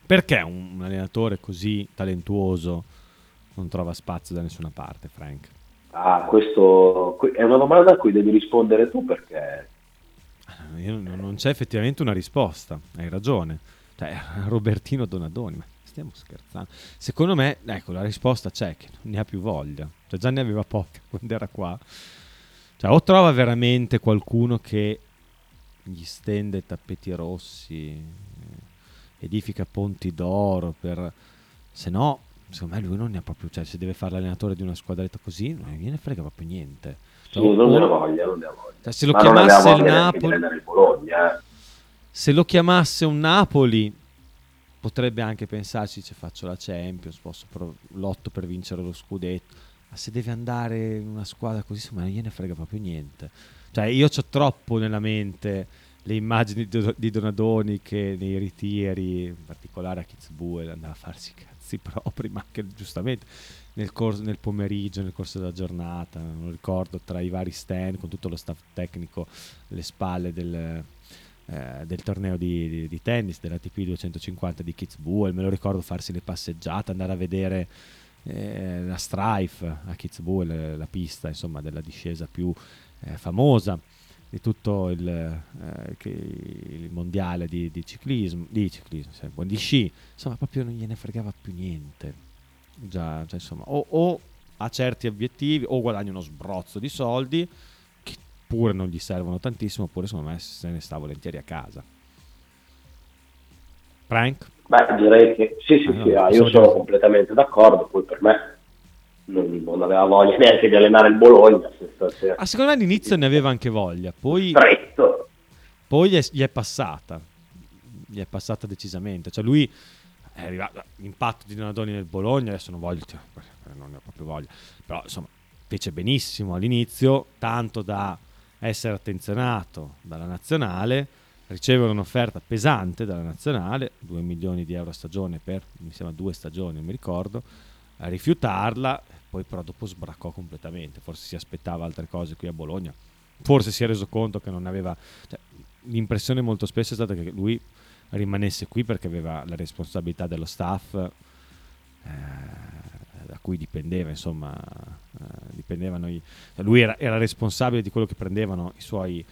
perché un, un allenatore così talentuoso non trova spazio da nessuna parte, Frank? Ah, questo que- è una domanda a cui devi rispondere tu perché non non c'è effettivamente una risposta, hai ragione. Cioè, Robertino Donadoni, ma stiamo scherzando. Secondo me, ecco, la risposta c'è, che non ne ha più voglia. Cioè, già ne aveva poca quando era qua. Cioè, o trova veramente qualcuno che gli stende tappeti rossi, edifica ponti d'oro per... Se no, secondo me lui non ne ha proprio... Cioè, se deve fare l'allenatore di una squadretta così, non gliene frega proprio niente. Cioè, non ne ha voglia, non ne ha voglia. cioè, se lo Ma chiamasse il Napoli... allenare il Bologna, eh. Se lo chiamasse un Napoli, potrebbe anche pensarci: ci faccio la Champions, posso pro- lotto per vincere lo scudetto. Ma se deve andare in una squadra così, insomma, non gliene frega proprio niente. Cioè, io ho troppo nella mente le immagini di Do- di Donadoni che nei ritiri, in particolare a Kitzbühel, andava a farsi cazzi propri, ma anche giustamente nel, corso, nel pomeriggio, nel corso della giornata, non ricordo, tra i vari stand, con tutto lo staff tecnico alle spalle del, eh, del torneo di, di- di tennis, della TP 250 di Kitzbühel, me lo ricordo farsi le passeggiate, andare a vedere eh, la Strife a Kitzbühel, eh, la pista insomma della discesa più eh, famosa di tutto il, eh, il mondiale di, di ciclismo, di ciclismo, di sci, insomma proprio non gliene fregava più niente. Già, cioè, insomma, o, o ha certi obiettivi o guadagna uno sbrozzo di soldi che pure non gli servono tantissimo, oppure secondo me se ne sta volentieri a casa. Frank? Beh, direi che sì, sì, Ah, sì, ah, sono io sono già- completamente d'accordo, poi per me non, non aveva voglia neanche di allenare il Bologna, se. Ah, secondo me all'inizio ne aveva anche voglia, poi, Stretto. poi gli, è, gli è passata, gli è passata decisamente. Cioè lui è arrivato, l'impatto di Donadoni nel Bologna, adesso non voglio, cioè, non ne ho proprio voglia, però insomma fece benissimo all'inizio, tanto da essere attenzionato dalla nazionale, ricevere un'offerta pesante dalla nazionale, 2 milioni di euro a stagione per, mi sembra, due stagioni, non mi ricordo, a rifiutarla, poi però dopo sbraccò completamente, forse si aspettava altre cose qui a Bologna, forse si è reso conto che non aveva... cioè, l'impressione molto spesso è stata che lui rimanesse qui perché aveva la responsabilità dello staff eh, cui dipendeva, insomma, eh, dipendevano i- lui era, era responsabile di quello che prendevano i suoi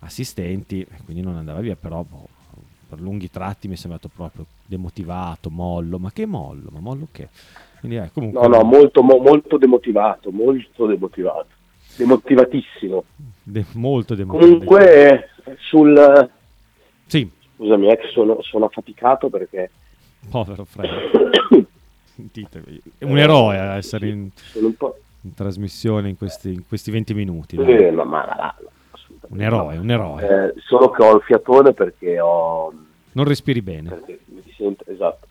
assistenti, e quindi non andava via, però boh, per lunghi tratti mi è sembrato proprio demotivato, mollo, ma che mollo, ma mollo che? Quindi eh, comunque No, no, molto, mo- molto demotivato, molto demotivato. Demotivatissimo. de- molto demotivato. Comunque, sul... Sì, Scusami, è che sono, sono affaticato perché povero Frank. Sentite, è un eroe a essere in, in trasmissione in questi, in questi 20 minuti. Eh, ma, ma- ma- Un eroe, no. un eroe. Eh, solo che ho il fiatone perché ho... Non respiri bene. sento- esatto.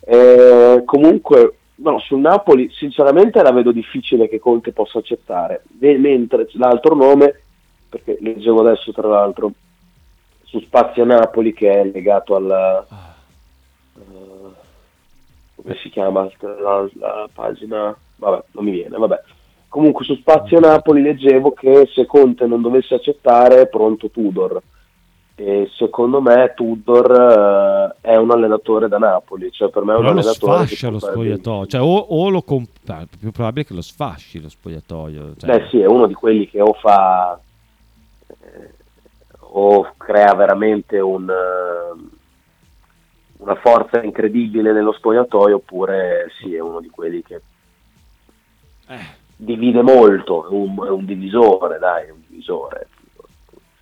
Eh, comunque, no, sul Napoli sinceramente la vedo difficile che Conte possa accettare, Me- mentre l'altro nome, perché leggevo adesso tra l'altro su Spazio Napoli che è legato alla... eh, come si chiama la, la pagina? Vabbè, non mi viene, vabbè. Comunque su Spazio Napoli leggevo che se Conte non dovesse accettare è pronto Tudor. E secondo me Tudor eh, è un allenatore da Napoli, cioè per me è un Però lo allenatore che sfascia lo spogliatoio. Cioè, o, o lo comp- ah, è più probabile che lo sfasci lo spogliatoio. Cioè, Beh sì, è uno di quelli che o fa eh, o crea veramente un, eh, una forza incredibile nello spogliatoio oppure sì, è uno di quelli che divide molto, è un, è un divisore, dai, è un divisore.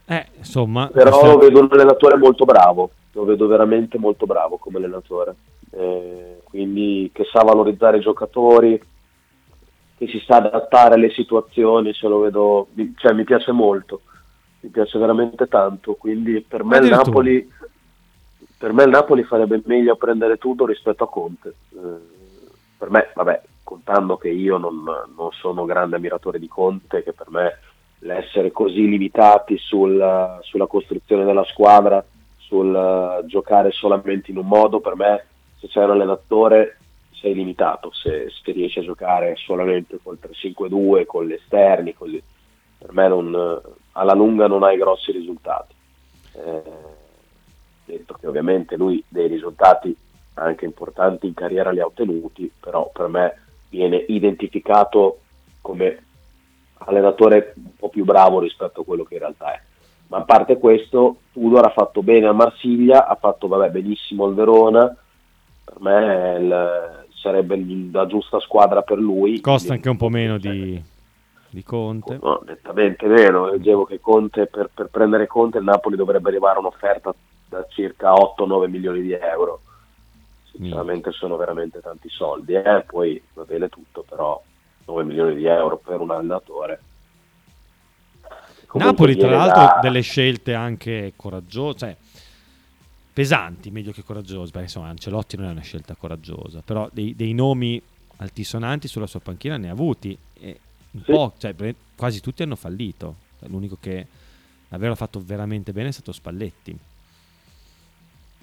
eh, insomma, Però questo- lo vedo un allenatore molto bravo, lo vedo veramente molto bravo come allenatore, Eh, quindi che sa valorizzare i giocatori, che si sa adattare alle situazioni, se lo vedo, cioè, mi piace molto, mi piace veramente tanto, quindi per me il. Napoli, per me il Napoli farebbe meglio a prendere tutto rispetto a Conte. Eh, per me, vabbè, contando che io non, non sono grande ammiratore di Conte, che per me l'essere così limitati sul, sulla costruzione della squadra, sul uh, giocare solamente in un modo, per me se sei un allenatore sei limitato, se, se riesci a giocare solamente col 3-5-2, con gli esterni, con per me non, alla lunga non hai grossi risultati. Eh, detto che ovviamente lui dei risultati anche importanti in carriera li ha ottenuti, però per me viene identificato come allenatore un po' più bravo rispetto a quello che in realtà è. Ma a parte questo, Tudor ha fatto bene a Marsiglia, ha fatto vabbè, benissimo al Verona, per me il, sarebbe la giusta squadra per lui. Costa anche un po' meno di, di Conte. No, nettamente meno. Leggevo che Conte, per, per, prendere Conte il Napoli dovrebbe arrivare un'offerta da circa 8-9 milioni di euro. Sinceramente sono veramente tanti soldi. Eh? Poi va bene tutto, però 9 milioni di euro per un allenatore. Napoli, tra l'altro, da... delle scelte anche coraggiose, cioè pesanti, meglio che coraggiose, perché insomma Ancelotti non è una scelta coraggiosa, però dei, dei nomi altisonanti sulla sua panchina ne ha avuti e un sì. po', cioè, quasi tutti hanno fallito. L'unico che davvero ha fatto veramente bene è stato Spalletti.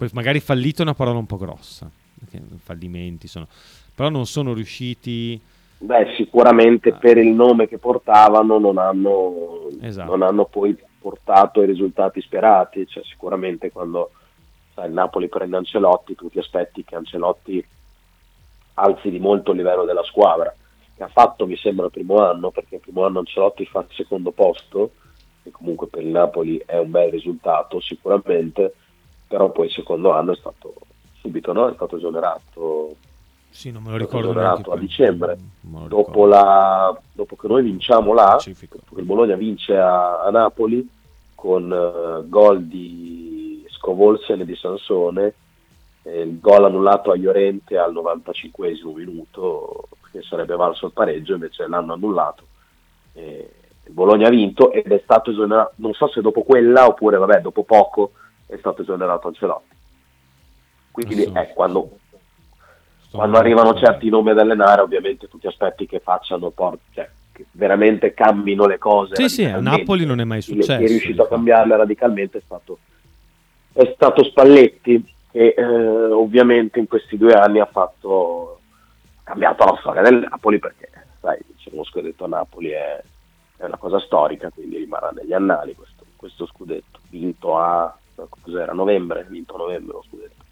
Poi magari fallito è una parola un po' grossa, perché fallimenti sono, però non sono riusciti Beh, sicuramente ah. per il nome che portavano non hanno, esatto. non hanno poi portato i risultati sperati, cioè sicuramente quando sai, il Napoli prende Ancelotti tu ti aspetti che Ancelotti alzi di molto il livello della squadra, che ha fatto mi sembra il primo anno, perché il primo anno Ancelotti fa il secondo posto, che comunque per il Napoli è un bel risultato sicuramente, però poi il secondo anno è stato subito no? è stato esonerato sì, non me lo ricordo neanche a dicembre. Dopo, la, dopo, che noi vinciamo là, Pacifico. dopo che il Bologna vince a, a Napoli con uh, gol di Scovolsen e di Sansone, il gol annullato a Llorente al 95 minuto, che sarebbe valso il pareggio, invece l'hanno annullato. Eh, il Bologna ha vinto ed è stato esonerato, non so se dopo quella oppure vabbè, dopo poco è stato esonerato Ancelotti. Quindi eh, quando quando arrivano certi nomi ad allenare ovviamente tu ti aspetti che facciano port- cioè, che veramente cambino le cose sì sì a Napoli non è mai successo chi è riuscito a cambiarle radicalmente è stato, è stato Spalletti che eh, ovviamente in questi due anni ha fatto ha cambiato la storia del Napoli perché sai diciamo, lo scudetto a Napoli è, è, una cosa storica quindi rimarrà negli annali questo, questo scudetto. Vinto a cos'era novembre vinto novembre lo scudetto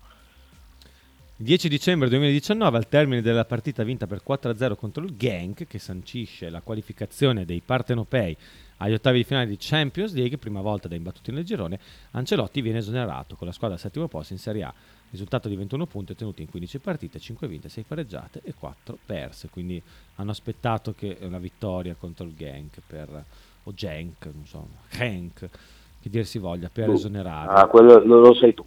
10 dicembre 2019, al termine della partita vinta per 4-0 contro il Genk, che sancisce la qualificazione dei partenopei agli ottavi di finale di Champions League, prima volta da imbattuti nel girone, Ancelotti viene esonerato con la squadra al settimo posto in Serie A. Risultato di 21 punti ottenuti in 15 partite, 5 vinte, 6 pareggiate e 4 perse. Quindi hanno aspettato che una vittoria contro il Genk per, o Genk, non so, Genk, che dir si voglia, per esonerare. Ah, quello lo sai tu.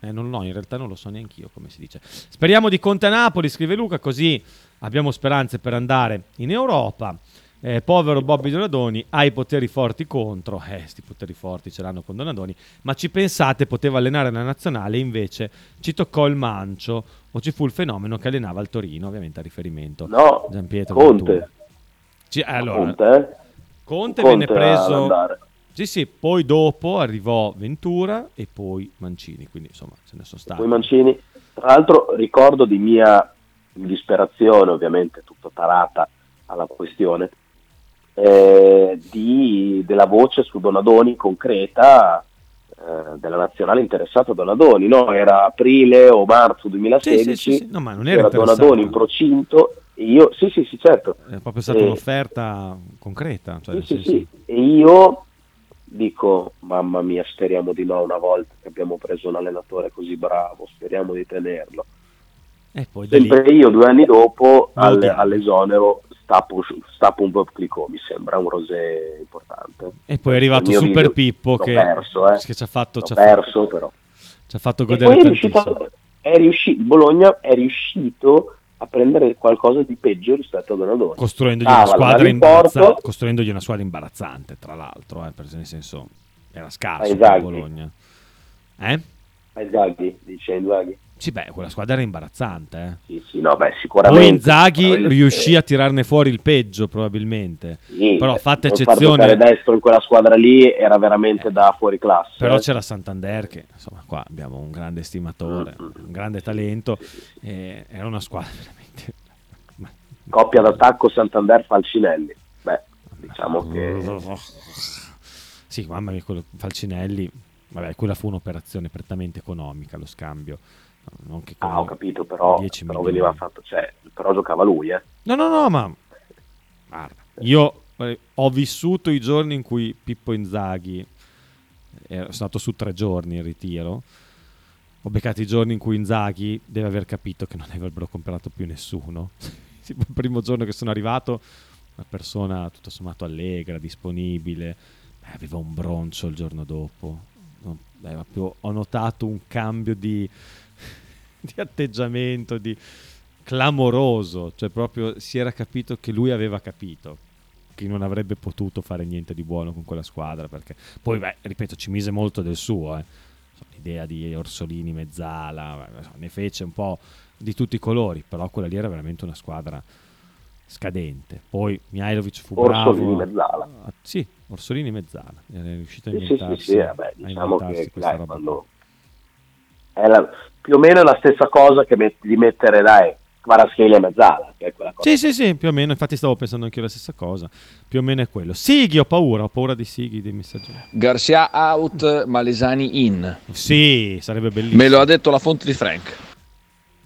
Eh, non, no, in realtà non lo so neanche io come si dice. Speriamo di Conte Napoli, scrive Luca, così abbiamo speranze per andare in Europa. Eh, povero Bobby Donadoni ha i poteri forti contro, eh, sti poteri forti ce l'hanno con Donadoni, ma ci pensate, poteva allenare la nazionale, invece ci toccò il mancio o ci fu il fenomeno che allenava il Torino, ovviamente a riferimento no, Gian Pietro Conte. Ci, allora, Conte, eh? Conte, Conte venne preso sì, sì, poi dopo arrivò Ventura e poi Mancini, quindi insomma ce ne sono stati. Poi Mancini, tra l'altro ricordo di mia disperazione, ovviamente tutto tarata alla questione, eh, di, della voce su Donadoni concreta eh, della nazionale interessata a Donadoni, no? Era aprile o marzo 2016, sì, sì, sì, no, ma non era, era Donadoni in procinto e io, sì sì sì certo. È proprio stata eh, un'offerta concreta. Cioè, sì, sì, sì, e io dico mamma mia speriamo di no una volta che abbiamo preso un allenatore così bravo speriamo di tenerlo. E poi sempre lì... io due anni dopo alle, all'esonero stappo, stappo un po' clicò mi sembra un rosé importante. E poi è arrivato Super video, Pippo che, perso, eh. che ci ha fatto, ci ha perso fatto, però. ci ha fatto godere è riuscito, è riuscito, Bologna è riuscito a prendere qualcosa di peggio rispetto a Donadoni. Costruendogli, una squadra, imbarazzante, costruendogli una squadra imbarazzante, tra l'altro, eh, nel senso era scarso il Bologna. Eh? Ai Zaghi, dice Inzaghi. Sì, beh, quella squadra era imbarazzante. Eh. Sì, sì, no, beh, sicuramente. Poi Inzaghi riuscì a tirarne fuori il peggio, probabilmente. Sì, Però fatta non far eccezione, giocare destro in quella squadra lì era veramente da fuori classe. però eh. c'era Santander che, insomma, qua abbiamo un grande stimatore, Mm, un grande talento. e era una squadra veramente... Coppia d'attacco Santander Falcinelli. Beh, diciamo che Sì, mamma mia, quello Falcinelli, vabbè, quella fu un'operazione prettamente economica, lo scambio. Non che Ah, ho capito, però, 10 però veniva fatto, cioè, però giocava lui, eh. No, no, no, ma guarda, io eh, ho vissuto i giorni in cui Pippo Inzaghi, sono stato su tre giorni in ritiro, ho beccato i giorni in cui Inzaghi deve aver capito che non avrebbero comprato più nessuno. Il primo giorno che sono arrivato, una persona tutto sommato allegra, disponibile, eh, aveva un broncio il giorno dopo. Eh, proprio ho notato un cambio di, di atteggiamento, di clamoroso, cioè proprio si era capito che lui aveva capito che non avrebbe potuto fare niente di buono con quella squadra perché poi beh, ripeto ci mise molto del suo eh. L'idea di Orsolini mezzala ne fece un po' di tutti i colori però quella lì era veramente una squadra scadente poi Mihailovic fu bravo Orsolini a- Mezzala. a- sì Orsolini mezzala era riuscito a Sì, sì, sì, inventarsi, sì, vabbè, a diciamo inventarsi che questa dai, roba quando è la- più o meno la stessa cosa che met- di mettere, dai, Kvaratskhelia e Mezzala, che è quella cosa. Sì, sì, sì, più o meno, infatti stavo pensando anche io la stessa cosa. Più o meno è quello. Sighi, ho paura, ho paura di Sighi, dei messaggi. Garcia out, Malesani in. Sì, sarebbe bellissimo. Me lo ha detto la fonte di Frank.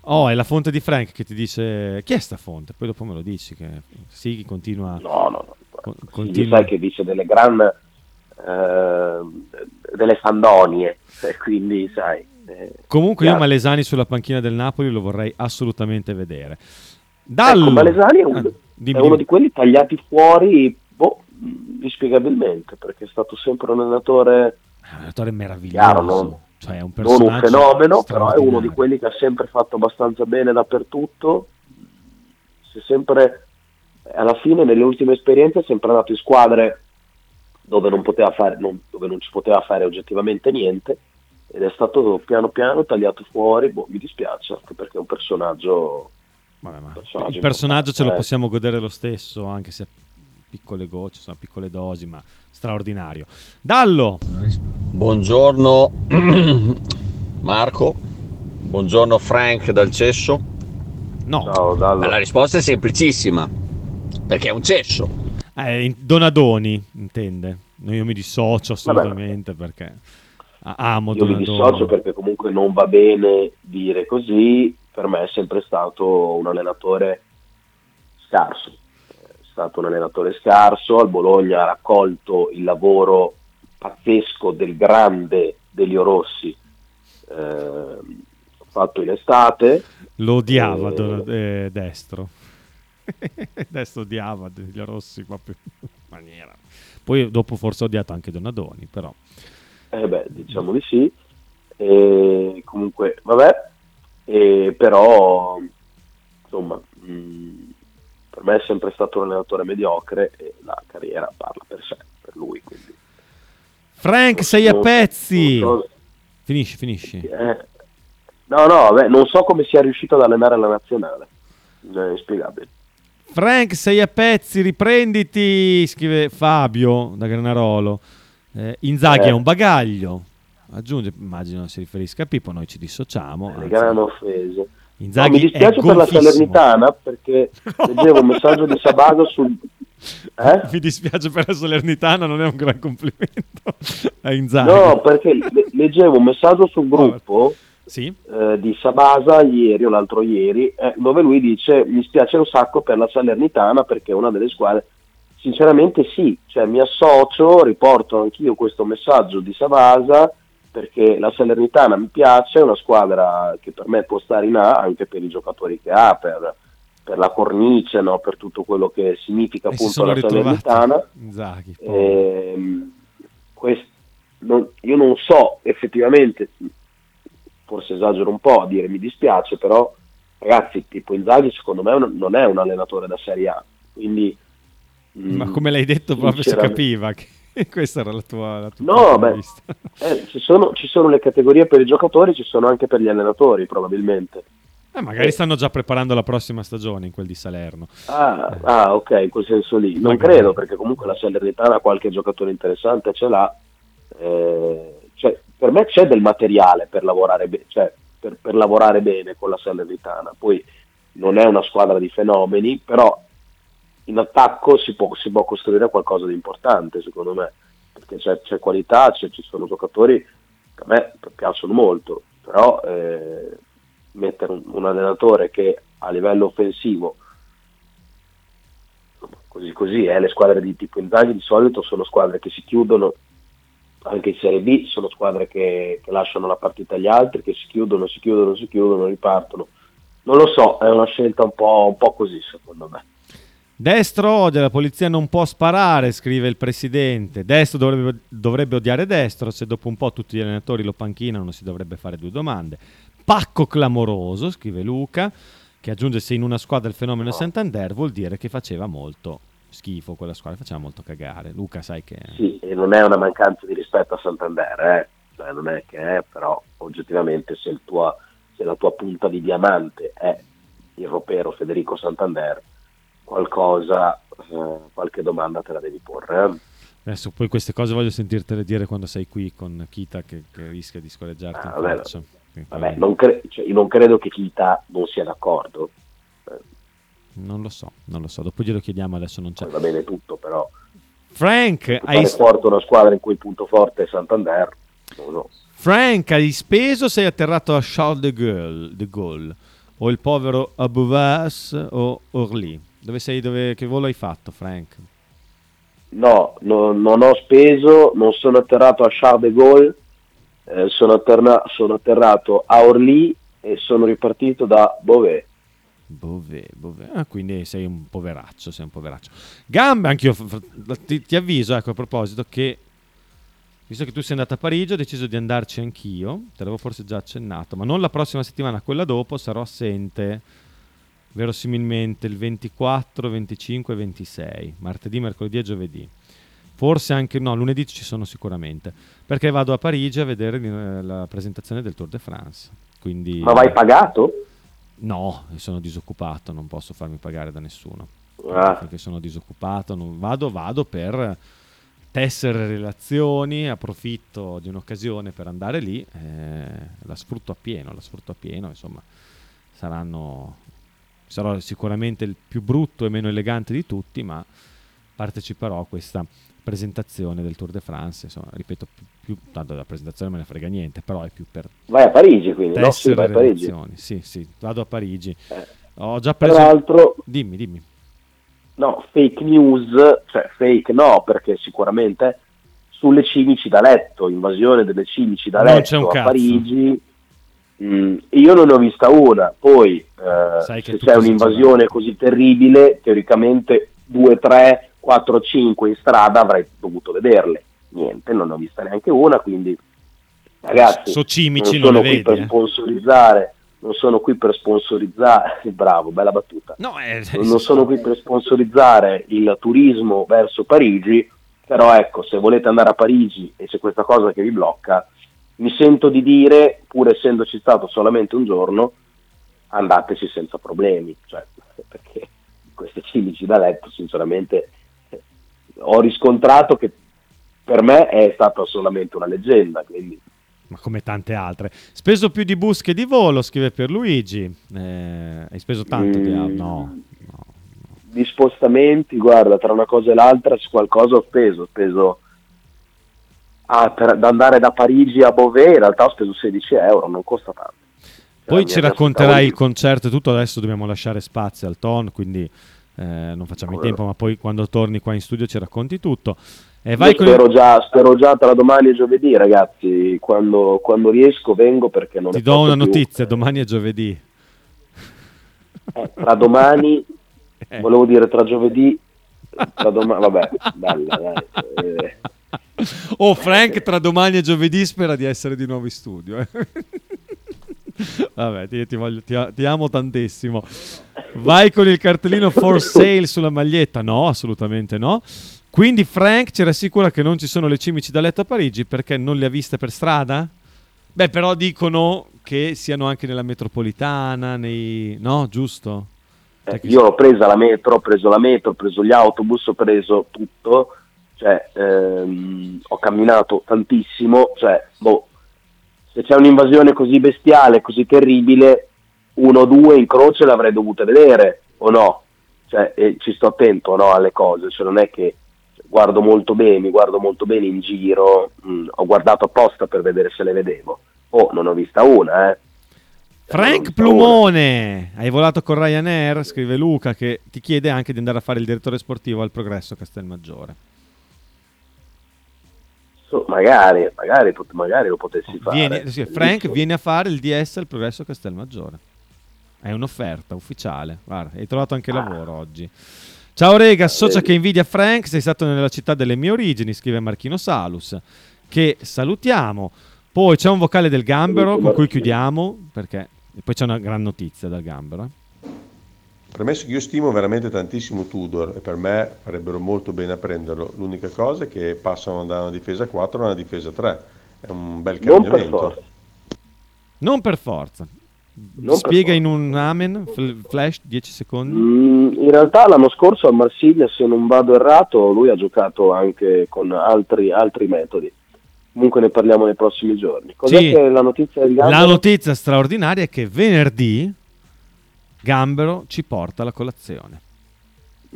Oh, è la fonte di Frank che ti dice chi è sta fonte? Poi dopo me lo dici che Sighi continua No, no, no. con- Quindi continua sai che dice delle gran eh, delle fandonie, e quindi sai. Eh, Comunque io. Malesani sulla panchina del Napoli lo vorrei assolutamente vedere. Dallo. Ecco, Malesani è, un- Ah, dimmi, è uno di quelli tagliati fuori, boh, inspiegabilmente, perché è stato sempre un allenatore un allenatore meraviglioso. Chiaro, non- cioè, un non un fenomeno, però è uno di quelli che ha sempre fatto abbastanza bene dappertutto. Si è sempre, alla fine, nelle ultime esperienze, è sempre andato in squadre dove non, poteva fare, non- dove non ci poteva fare oggettivamente niente ed è stato piano piano tagliato fuori. Boh, mi dispiace anche perché è un personaggio. Vabbè, ma personaggio il personaggio ce lo eh. possiamo godere lo stesso, anche se piccole gocce, sono piccole dosi, ma straordinario. Dallo. Buongiorno Marco, buongiorno Frank dal cesso. No. Ciao, la risposta è semplicissima, perché è un cesso. Eh, Donadoni, intende. Io mi dissocio assolutamente perché a- amo Io mi dissocio perché comunque non va bene dire così, per me è sempre stato un allenatore scarso, è stato un allenatore scarso, al Bologna ha raccolto il lavoro pazzesco del grande Delio Rossi ehm, fatto in estate. Lo odiava Eh, Don- eh, Destro. Destro odiava Degli Rossi proprio in maniera. Poi dopo forse ha odiato anche Donadoni, però. Eh beh, diciamo di sì. E comunque, vabbè, e però, insomma, mh, per me è sempre stato un allenatore mediocre e la carriera parla per sé, per lui. Quindi, Frank, sei a non- pezzi. non so- Finisci, finisci. eh, no, no, vabbè, non so come sia riuscito ad allenare la nazionale, è inspiegabile. Frank, sei a pezzi, riprenditi, scrive Fabio da Granarolo. Eh, Inzaghi Eh. è un bagaglio. Aggiunge, immagino si riferisca a Pippo, noi ci dissociamo. Le anzi, hanno offeso. No, mi dispiace per la. Salernitana perché leggevo un messaggio di Sabago sul... Eh? Mi dispiace per la Salernitana, non è un gran complimento a Inzaghi. No, perché le- leggevo un messaggio sul gruppo Sì? eh, di Sabasa ieri o l'altro ieri, eh, dove lui dice mi spiace un sacco per la Salernitana perché è una delle squadre. Sinceramente sì, cioè mi associo, riporto anch'io questo messaggio di Sabasa perché la Salernitana mi piace, è una squadra che per me può stare in A anche per i giocatori che ha, per, per la cornice, no? per tutto quello che significa E appunto la Salernitana. Inzaghi. Ehm, quest- non- io non so effettivamente, forse esagero un po' a dire mi dispiace, però ragazzi, tipo Inzaghi secondo me non è un allenatore da Serie A, quindi... mm, Ma come l'hai detto proprio si capiva che Questa era la tua, la tua No, beh, eh, ci, sono, ci sono le categorie per i giocatori, ci sono anche per gli allenatori probabilmente. Eh, magari stanno già preparando la prossima stagione in quel di Salerno. Ah, ah, ok, in quel senso lì. Non Magari. credo, perché comunque la Salernitana qualche giocatore interessante ce l'ha. Eh, cioè, per me c'è del materiale per lavorare, be- cioè, per, per lavorare bene con la Salernitana. Poi non è una squadra di fenomeni, però in attacco si può, si può costruire qualcosa di importante, secondo me. Perché c'è, c'è qualità, c'è- ci sono giocatori che a me piacciono molto, però eh, mettere un, un allenatore che a livello offensivo così così eh, le squadre di tipo Inzaghi di solito sono squadre che si chiudono anche in Serie B sono squadre che, che lasciano la partita agli altri che si chiudono, si chiudono, si chiudono, ripartono non lo so, è una scelta un po', un po' così secondo me Destro odia, la polizia non può sparare, scrive il presidente. Destro dovrebbe, dovrebbe odiare destro, se dopo un po' tutti gli allenatori lo panchinano si dovrebbe fare due domande. Pacco clamoroso, scrive Luca, che aggiunge se in una squadra il fenomeno è Santander vuol dire che faceva molto schifo quella squadra, faceva molto cagare. Luca sai che... sì, e non è una mancanza di rispetto a Santander eh. Cioè, non è che è però oggettivamente se, tua- se la tua punta di diamante è il ropero Federico Santander qualcosa, eh, qualche domanda te la devi porre eh. Adesso poi queste cose voglio sentirtele dire quando sei qui con Kita che, che rischia di scorreggiarti Ah, vabbè, Vabbè, non, cre- cioè, io non credo che Kita non sia d'accordo. Non lo so, non lo so, dopo glielo chiediamo, adesso non c'è. Va bene tutto, però Frank, hai, forte una squadra in cui il punto forte è Santander. No, no. Frank, hai speso sei atterrato a Charles de Gaulle, de Gaulle? O il povero Abouvas o Orly? Dove sei, dove, che volo hai fatto, Frank? No, no, non ho speso, non sono atterrato a Charles de Gaulle, eh, sono, atterna- sono atterrato a Orly e sono ripartito da Beauvais. Bove, Bove. Ah, quindi sei un poveraccio, sei un poveraccio. Gambe, anch'io ti, ti avviso, ecco, a proposito, che visto che tu sei andato a Parigi, ho deciso di andarci anch'io, te l'avevo forse già accennato, ma non la prossima settimana, quella dopo, sarò assente verosimilmente il 24, 25 e 26, martedì, mercoledì e giovedì. Forse anche no, lunedì ci sono sicuramente, perché vado a Parigi a vedere eh, la presentazione del Tour de France. Quindi Ma vai pagato? No, sono disoccupato, non posso farmi pagare da nessuno. Ah. Perché sono disoccupato, non vado, vado per tessere relazioni, approfitto di un'occasione per andare lì, eh, la sfrutto appieno, la sfrutto appieno, insomma, saranno sarò sicuramente il più brutto e meno elegante di tutti, ma parteciperò a questa presentazione del Tour de France, insomma, ripeto, più, più tanto della presentazione me ne frega niente, però è più per Vai a Parigi quindi, no? Sì, vai a Parigi. Sì, sì, vado a Parigi. Eh. Ho già Tra preso l'altro, Dimmi, dimmi. no, fake news, cioè fake no, perché sicuramente sulle cimici da letto, invasione delle cimici da letto a. Parigi, mm, io non ne ho vista una, poi eh, se c'è si un'invasione così terribile, teoricamente 2, 3, 4, 5 in strada avrei dovuto vederle, niente, non ne ho vista neanche una, quindi ragazzi, So cimici, non non sono le qui vedi, per eh. sponsorizzare, non sono qui per sponsorizzare, bravo, bella battuta. No, eh, non sono qui per sponsorizzare il turismo verso Parigi, però ecco, se volete andare a Parigi e c'è questa cosa che vi blocca, mi sento di dire, pur essendoci stato solamente un giorno, andateci senza problemi, cioè, perché queste cimici da letto, sinceramente, ho riscontrato che per me è stata solamente una leggenda, quindi ma come tante altre. Speso più di bus che di volo, scrive per Luigi. Eh, hai speso tanto di Mm. auto? No. di spostamenti, guarda, tra una cosa e l'altra qualcosa ho speso, ho speso ah, per, da andare da Parigi a Beauvais, in realtà ho speso 16 euro, non costa tanto. Poi mi ci racconterai il concerto e tutto, adesso dobbiamo lasciare spazio al ton, quindi eh, non facciamo in tempo, ma poi quando torni qua in studio ci racconti tutto. E con spero, già, spero già tra domani e giovedì, ragazzi, quando, quando riesco vengo perché non Ti do una più. notizia, domani è giovedì. Eh, tra domani, Eh. volevo dire tra giovedì, tra domani, vabbè, bella, dai. eh. Oh, Frank, tra domani e giovedì spera di essere di nuovo in studio. eh. Vabbè, ti, ti voglio- ti ti amo tantissimo. Vai con il cartellino for sale sulla maglietta? No, assolutamente no. Quindi Frank ci rassicura che non ci sono le cimici da letto a Parigi perché non le ha viste per strada? Beh, però dicono che siano anche nella metropolitana, nei... no, giusto? Eh, io ho presa la metro, ho preso la metro, ho preso gli autobus, ho preso tutto, cioè ehm, ho camminato tantissimo, cioè, boh, se c'è un'invasione così bestiale, così terribile, uno o due in croce l'avrei dovuta vedere, o no? Cioè, ci sto attento no, alle cose, cioè non è che guardo molto bene, mi guardo molto bene in giro, mh, ho guardato apposta per vedere se le vedevo. Oh, non ho vista una, eh. Frank Plumone, hai volato con Ryanair? Scrive Luca che ti chiede anche di andare a fare il direttore sportivo al Progresso Castelmaggiore. So, magari, magari, magari, lo potessi fare. Vieni, sì, Frank viene a fare il DS al Progresso Castelmaggiore. È un'offerta ufficiale. Guarda, hai trovato anche Ah. lavoro oggi. Ciao Rega, socia che invidia Frank, sei stato nella città delle mie origini, scrive Marchino Salus, che salutiamo. Poi c'è un vocale del Gambero con cui chiudiamo, perché e poi c'è una gran notizia dal Gambero. Premesso che io stimo veramente tantissimo Tudor e per me farebbero molto bene a prenderlo. L'unica cosa è che passano da una difesa 4 a una difesa 3. È un bel Non per cambiamento. forza. Non per forza. Non Spiega per in un amen, fl- flash, 10 secondi. Mm, in realtà l'anno scorso a Marsiglia, se non vado errato, lui ha giocato anche con altri, altri metodi. Comunque ne parliamo nei prossimi giorni. Cos'è Sì. la notizia del Gambero? La notizia straordinaria è che venerdì Gambero ci porta la colazione.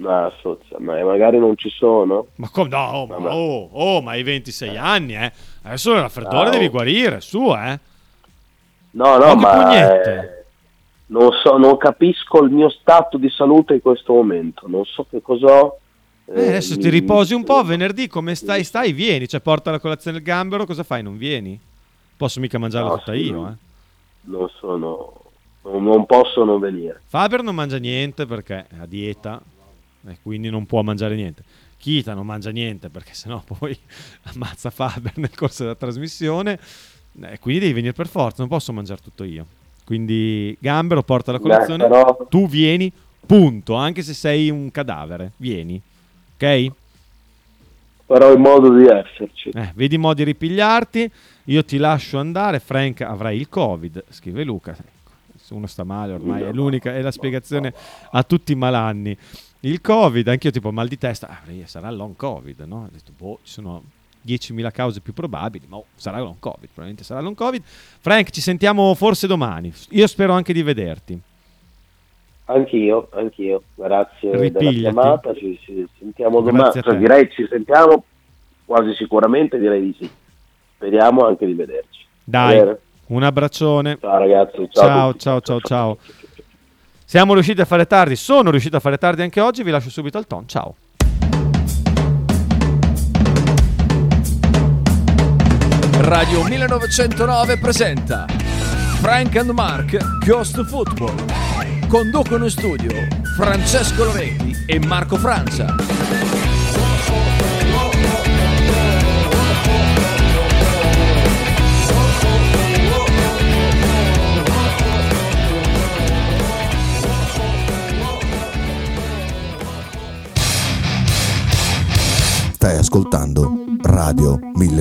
Ah, sozza, ma magari non ci sono. Ma come? No, oh, ma, Vabbè. oh, oh, ma hai 26 anni, eh? Adesso il raffreddore Ah, devi oh. guarire, su, eh? No, no, ma eh, non so, non capisco il mio stato di salute in questo momento. Non so che cos'ho. Eh, adesso ti riposi un po', venerdì come stai? Stai, vieni, cioè porta la colazione il Gambero, cosa fai? Non vieni? Posso mica mangiarla No, tutta sì, io, eh? Non sono. Non, non posso non venire. Faber non mangia niente perché è a dieta e quindi non può mangiare niente. Kita non mangia niente perché sennò poi ammazza Faber nel corso della trasmissione e quindi devi venire per forza, non posso mangiare tutto io. Quindi Gambero porta la Beh, colazione, però- tu vieni, punto, anche se sei un cadavere, vieni. Ok? Farò in modo di esserci. Eh, vedi i modi di ripigliarti, io ti lascio andare, Frank avrai il Covid, scrive Luca. Ecco, se uno sta male ormai è l'unica, è la spiegazione a tutti i malanni. Il Covid, anch'io tipo mal di testa, ah, sarà long Covid, no? Ho detto, boh, ci sono 10.000 cause più probabili, ma oh, sarà long Covid, probabilmente sarà long Covid. Frank, ci sentiamo forse domani, io spero anche di vederti. Anch'io, anch'io. Grazie della Ripigliati. chiamata. Ci, ci sentiamo domani. Cioè, direi ci sentiamo quasi sicuramente, direi di sì. Speriamo anche di vederci. Dai, un abbraccione. Ciao ragazzi. Ciao, ciao, ciao, ciao. Siamo riusciti a fare tardi, sono riuscito a fare tardi anche oggi, vi lascio subito al ton. Ciao. Radio 1909 presenta Frank and Mark Ghost Football. Conducono in studio Francesco Loretti e Marco Francia. Stai ascoltando Radio 1000.